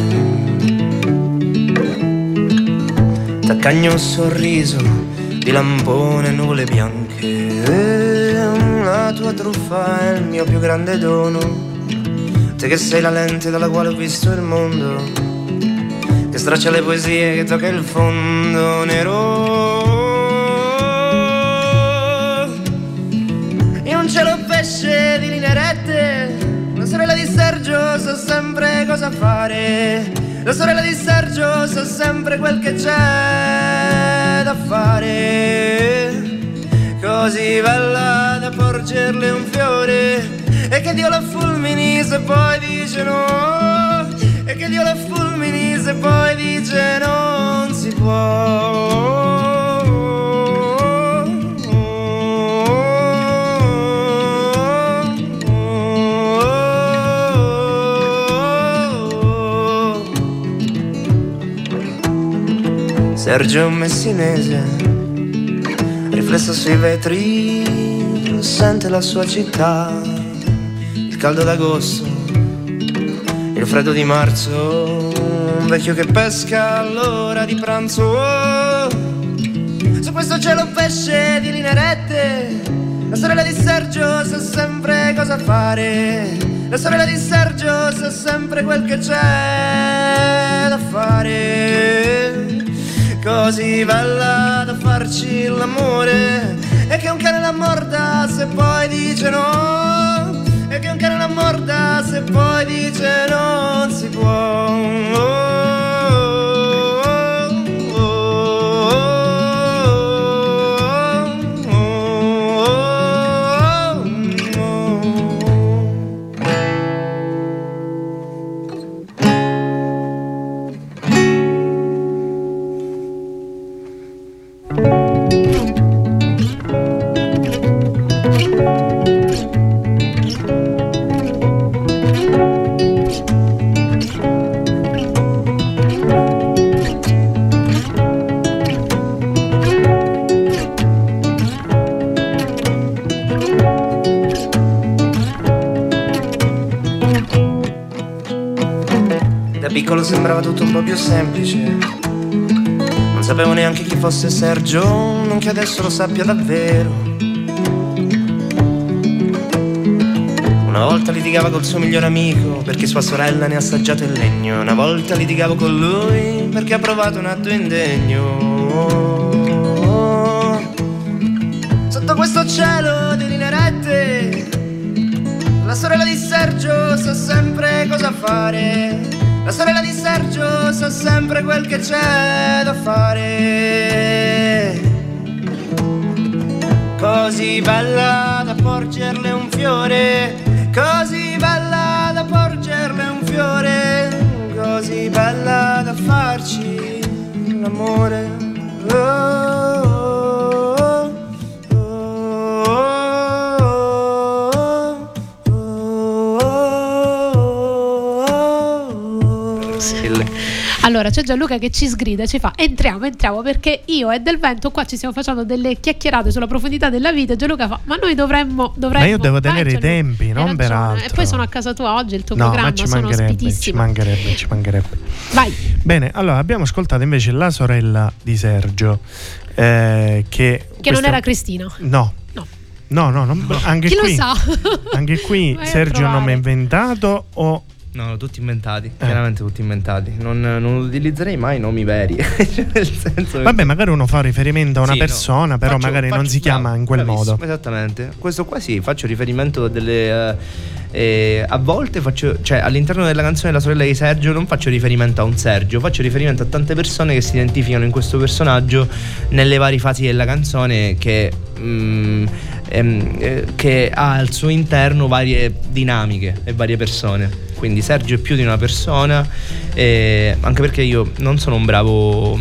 T'accagno un sorriso di lampone e nuvole bianche. La tua truffa è il mio più grande dono. Te che sei la lente dalla quale ho visto il mondo. Che straccia le poesie, che tocca il fondo nero. Sergio sa sempre cosa fare. La sorella di Sergio sa sempre quel che c'è da fare. Così bella da porgerle un fiore. E che Dio la fulmini se poi dice no. E che Dio la fulmini se poi dice non si può. Sergio un messinese, riflesso sui vetri, sente la sua città, il caldo d'agosto, il freddo di marzo, un vecchio che pesca all'ora di pranzo. Oh, su questo cielo pesce di linee rette, la sorella di Sergio sa sempre cosa fare. La sorella di Sergio sa sempre quel che c'è da fare. Così bella da farci l'amore. E che un cane la morda se poi dice no. E che un cane la morda se poi dice non si può. Da fosse Sergio, non che adesso lo sappia davvero. Una volta litigava col suo migliore amico perché sua sorella ne ha assaggiato il legno. Una volta litigavo con lui perché ha provato un atto indegno. Sotto questo cielo di linee rette, la sorella di Sergio sa sempre cosa fare. La sorella di Sergio sa sempre quel che c'è da fare. Così bella da porgerle un fiore, così bella da porgerle un fiore, così bella da farci l'amore. Oh, Allora c'è Gianluca che ci sgrida e ci fa entriamo, entriamo perché io e Del Vento qua ci stiamo facendo delle chiacchierate sulla profondità della vita e Gianluca fa ma noi dovremmo... dovremmo Ma io devo tenere i tempi, non per altro. E poi sono a casa tua oggi, il tuo No, ma programma, ci sono mancherebbe, ci mancherebbe, ci mancherebbe. Vai, Bene, allora abbiamo ascoltato invece la sorella di Sergio, eh, che... che non era Cristina. No. No. No, no, anche Chi qui, lo sa? anche qui [laughs] Vai Sergio non mi ha inventato o No, no, tutti inventati, Eh. chiaramente tutti inventati. Non, non utilizzerei mai nomi veri. [laughs] Cioè, nel senso che- Vabbè, magari uno fa riferimento a una Sì, no. persona, però Faccio- magari non faccio- si chiama bravo, in quel bravissimo, modo. Esattamente. Questo qua sì, faccio riferimento a delle, eh, E a volte faccio, cioè all'interno della canzone della sorella di Sergio non faccio riferimento a un Sergio, faccio riferimento a tante persone che si identificano in questo personaggio nelle varie fasi della canzone che, mm, ehm, eh, che ha al suo interno varie dinamiche e varie persone. Quindi Sergio è più di una persona, eh, anche perché io non sono un bravo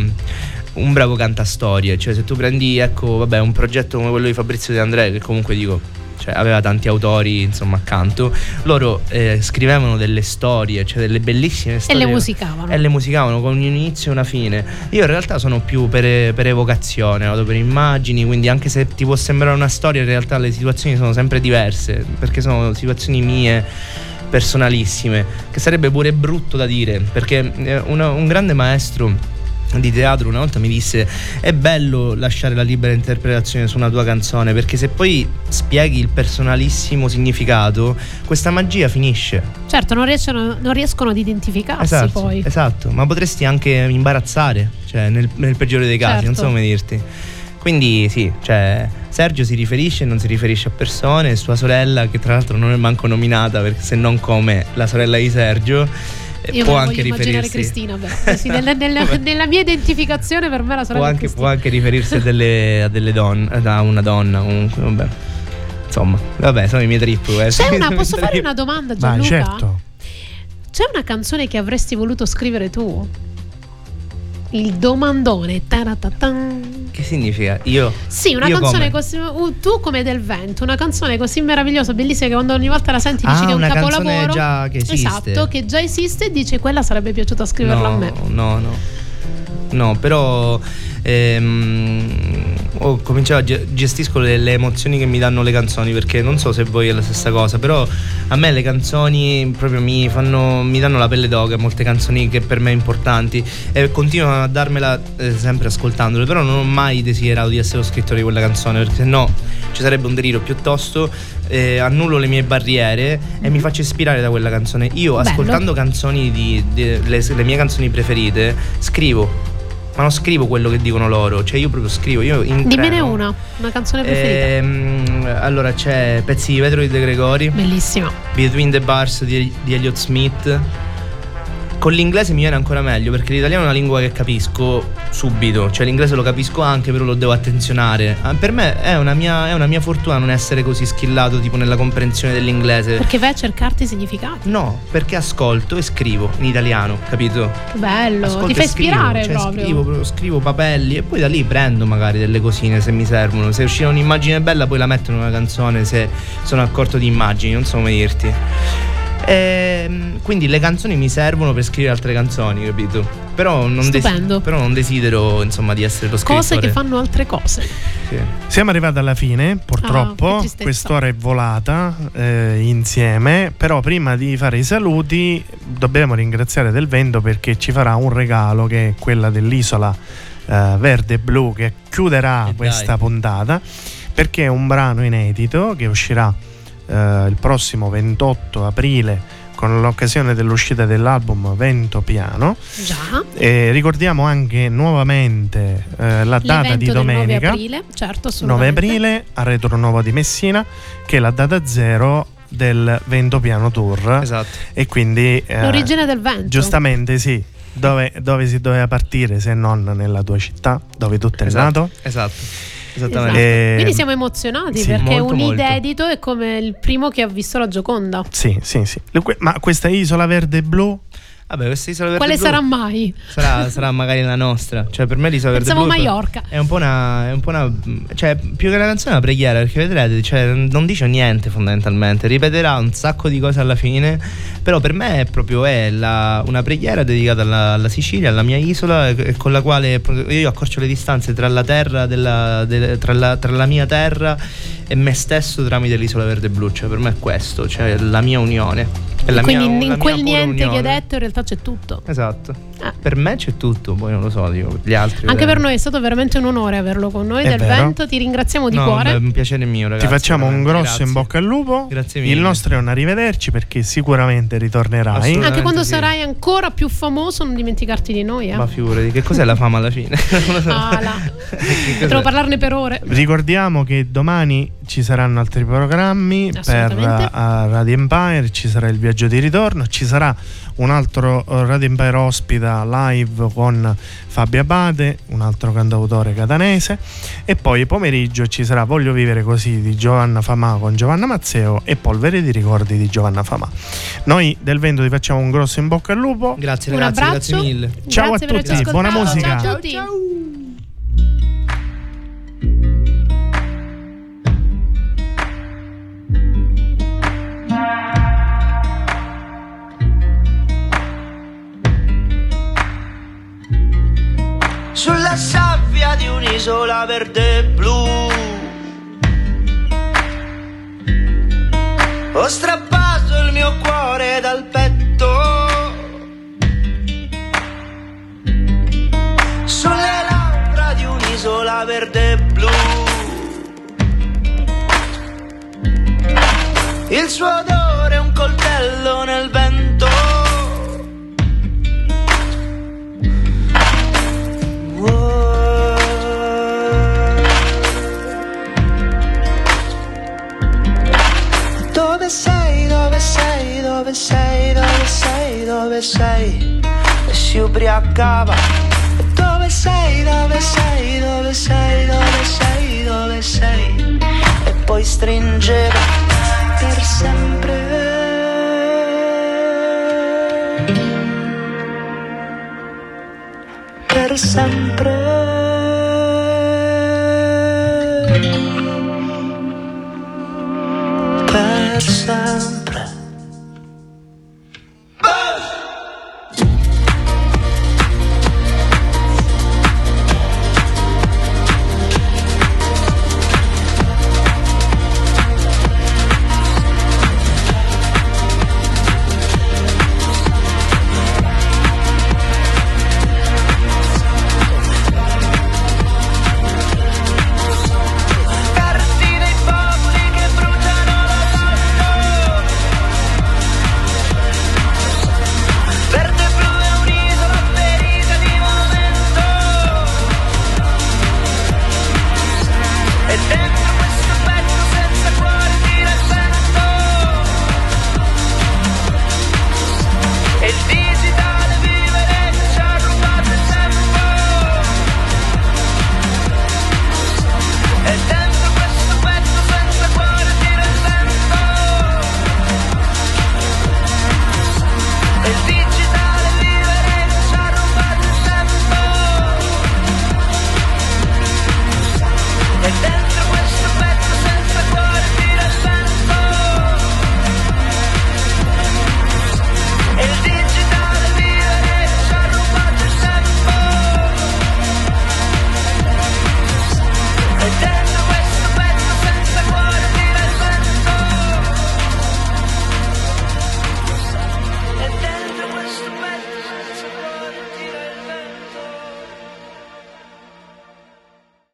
un bravo cantastorie. Cioè, se tu prendi, ecco, vabbè, un progetto come quello di Fabrizio De André, che comunque dico. Cioè, aveva tanti autori insomma accanto loro eh, scrivevano delle storie cioè delle bellissime E storie le musicavano. e le musicavano con un inizio e una fine io in realtà sono più per, per evocazione vado per immagini quindi anche se ti può sembrare una storia in realtà le situazioni sono sempre diverse perché sono situazioni mie personalissime che sarebbe pure brutto da dire perché eh, una- un grande maestro di teatro una volta mi disse è bello lasciare la libera interpretazione su una tua canzone perché se poi spieghi il personalissimo significato questa magia finisce Certo, non riescono, non riescono ad identificarsi esatto, poi. esatto ma potresti anche imbarazzare cioè nel, nel peggiore dei casi non so Certo. come dirti quindi sì cioè Sergio si riferisce e non si riferisce a persone sua sorella che tra l'altro non è manco nominata perché se non come la sorella di Sergio eh, Io può anche riferirsi Cristina, però. Sì, nella, nella- [laughs] nella mia identificazione per me la può sorella anche, Cristina. può anche riferirsi a delle, a delle donne, a una donna comunque, vabbè. Insomma, vabbè, sono i miei trip. eh. C'è una, [laughs] posso fare una domanda Gianluca? certo. C'è una canzone che avresti voluto scrivere tu? Il domandone. taratatan. Significa? Io. Sì, una io canzone come? così. uh, tu come del vento, una canzone così meravigliosa, bellissima, che quando ogni volta la senti dici Ah, che è un capolavoro. già che esiste. Esatto, che già esiste e dice quella sarebbe piaciuta scriverla no, a me. No, no. No, però ehm, ho cominciato a ge- gestisco le, le emozioni che mi danno le canzoni perché non so se voi è la stessa cosa, però a me le canzoni proprio mi fanno mi danno la pelle d'oca, molte canzoni che per me importanti e continuo a darmela eh, sempre ascoltandole, però non ho mai desiderato di essere lo scrittore di quella canzone perché sennò ci sarebbe un delirio piuttosto eh, annullo le mie barriere e mi faccio ispirare da quella canzone. Io Bello. ascoltando canzoni di, di- le, le mie canzoni preferite scrivo ma non scrivo quello che dicono loro, cioè io proprio scrivo. Io in Dimmene una, una canzone preferita. Ehm, allora c'è Pezzi di vetro di De Gregori, Bellissima. Between the Bars di, di Elliott Smith. Con l'inglese mi viene ancora meglio perché l'italiano è una lingua che capisco subito, cioè l'inglese lo capisco anche, però lo devo attenzionare. Ah, Per me è una, mia, è una mia fortuna non essere così skillato tipo nella comprensione dell'inglese. Perché vai a cercarti i significati. No, perché ascolto e scrivo in italiano, capito? Che bello, Ascolto ti e fa scrivo, ispirare cioè proprio. Scrivo, proprio- scrivo papelli e poi da lì prendo magari delle cosine se mi servono. Se uscirà un'immagine bella, poi la metto in una canzone se sono accorto di immagini, non so come dirti. Ehm, quindi le canzoni mi servono per scrivere altre canzoni, capito? Però non, desi- Stupendo. però non desidero, insomma, di essere lo scrittore. Cose che fanno altre cose. Sì. Siamo arrivati alla fine, Ah, purtroppo. tristezza. Quest'ora è volata eh, insieme. Però prima di fare i saluti dobbiamo ringraziare Del Vento perché ci farà un regalo che è quella dell'isola eh, verde e blu che chiuderà E questa dai. puntata. Perché è un brano inedito che uscirà eh, il prossimo 28 aprile con l'occasione dell'uscita dell'album Vento Piano. Già. E ricordiamo anche nuovamente eh, la data di del 9 domenica. aprile, certo, 9 assolutamente. aprile a Retro Nuovo di Messina, che è la data zero del Vento Piano Tour. Esatto. E quindi eh, L'origine del vento. giustamente sì. Dove, dove si doveva partire se non nella tua città, dove tu sei Esatto. nato? Esatto. Esatto. Esattamente. Eh, Quindi siamo emozionati sì, perché molto, un molto. inedito è come il primo che ha visto la Gioconda. Sì, sì, sì. Ma questa isola verde e blu? Vabbè, questa isola verde Quale blu sarà mai? sarà, sarà magari la nostra. Cioè, per me l'isola verde Pensavo blu è- Maiorca. È un po' una. È un po' una. Cioè, più che una canzone è una preghiera, perché vedrete, cioè, non dice niente fondamentalmente. Ripeterà un sacco di cose alla fine. Però per me è proprio è la- una preghiera dedicata alla, alla Sicilia, alla mia isola, e- con la quale io accorcio le distanze tra la terra, della, del- tra, la, tra la mia terra e me stesso tramite l'isola verde blu. Cioè, per me è questo, cioè la mia unione. È la Quindi mia- in- la in mia quel niente che hai unione. detto in realtà c'è tutto. Esatto. Ah. Per me c'è tutto, poi non lo so, dico, gli altri. Anche vedremo. per noi è stato veramente un onore averlo con noi È del vero. vento. Ti ringraziamo di No, cuore. è un piacere mio, ragazzi. Ti facciamo un grosso in grazie. bocca al lupo. Grazie mille. Il nostro è un arrivederci perché sicuramente ritornerai. Anche quando sì. sarai ancora più famoso, non dimenticarti di noi. Eh. Ma figurati, che cos'è la fama alla fine? [laughs] Non lo so. Ah, là. Potremmo [laughs] parlarne per ore. Ricordiamo che domani ci saranno altri programmi per uh, Radio Empire, ci sarà il viaggio di ritorno, ci sarà un altro uh, Radio Empire ospita live con Fabio Abate, un altro cantautore catanese e poi pomeriggio ci sarà Voglio vivere così di Giovanna Famà con Giovanna Mazzeo e Polvere di ricordi di Giovanna Famà. Noi del vento ti facciamo un grosso in bocca al lupo. Grazie ragazzi, grazie mille. Ciao Grazie a tutti, buona musica. Ciao a tutti. Sulla sabbia di un'isola verde e blu. Ho strappato il mio cuore dal petto. Sulle labbra di un'isola verde e blu. Il suo odore è un coltello nel vento. Dove sei, dove sei, dove sei, dove sei, dove sei? E si ubriacava. Dove sei, dove sei, dove sei, dove sei, dove sei? E poi stringeva per sempre. Per sempre.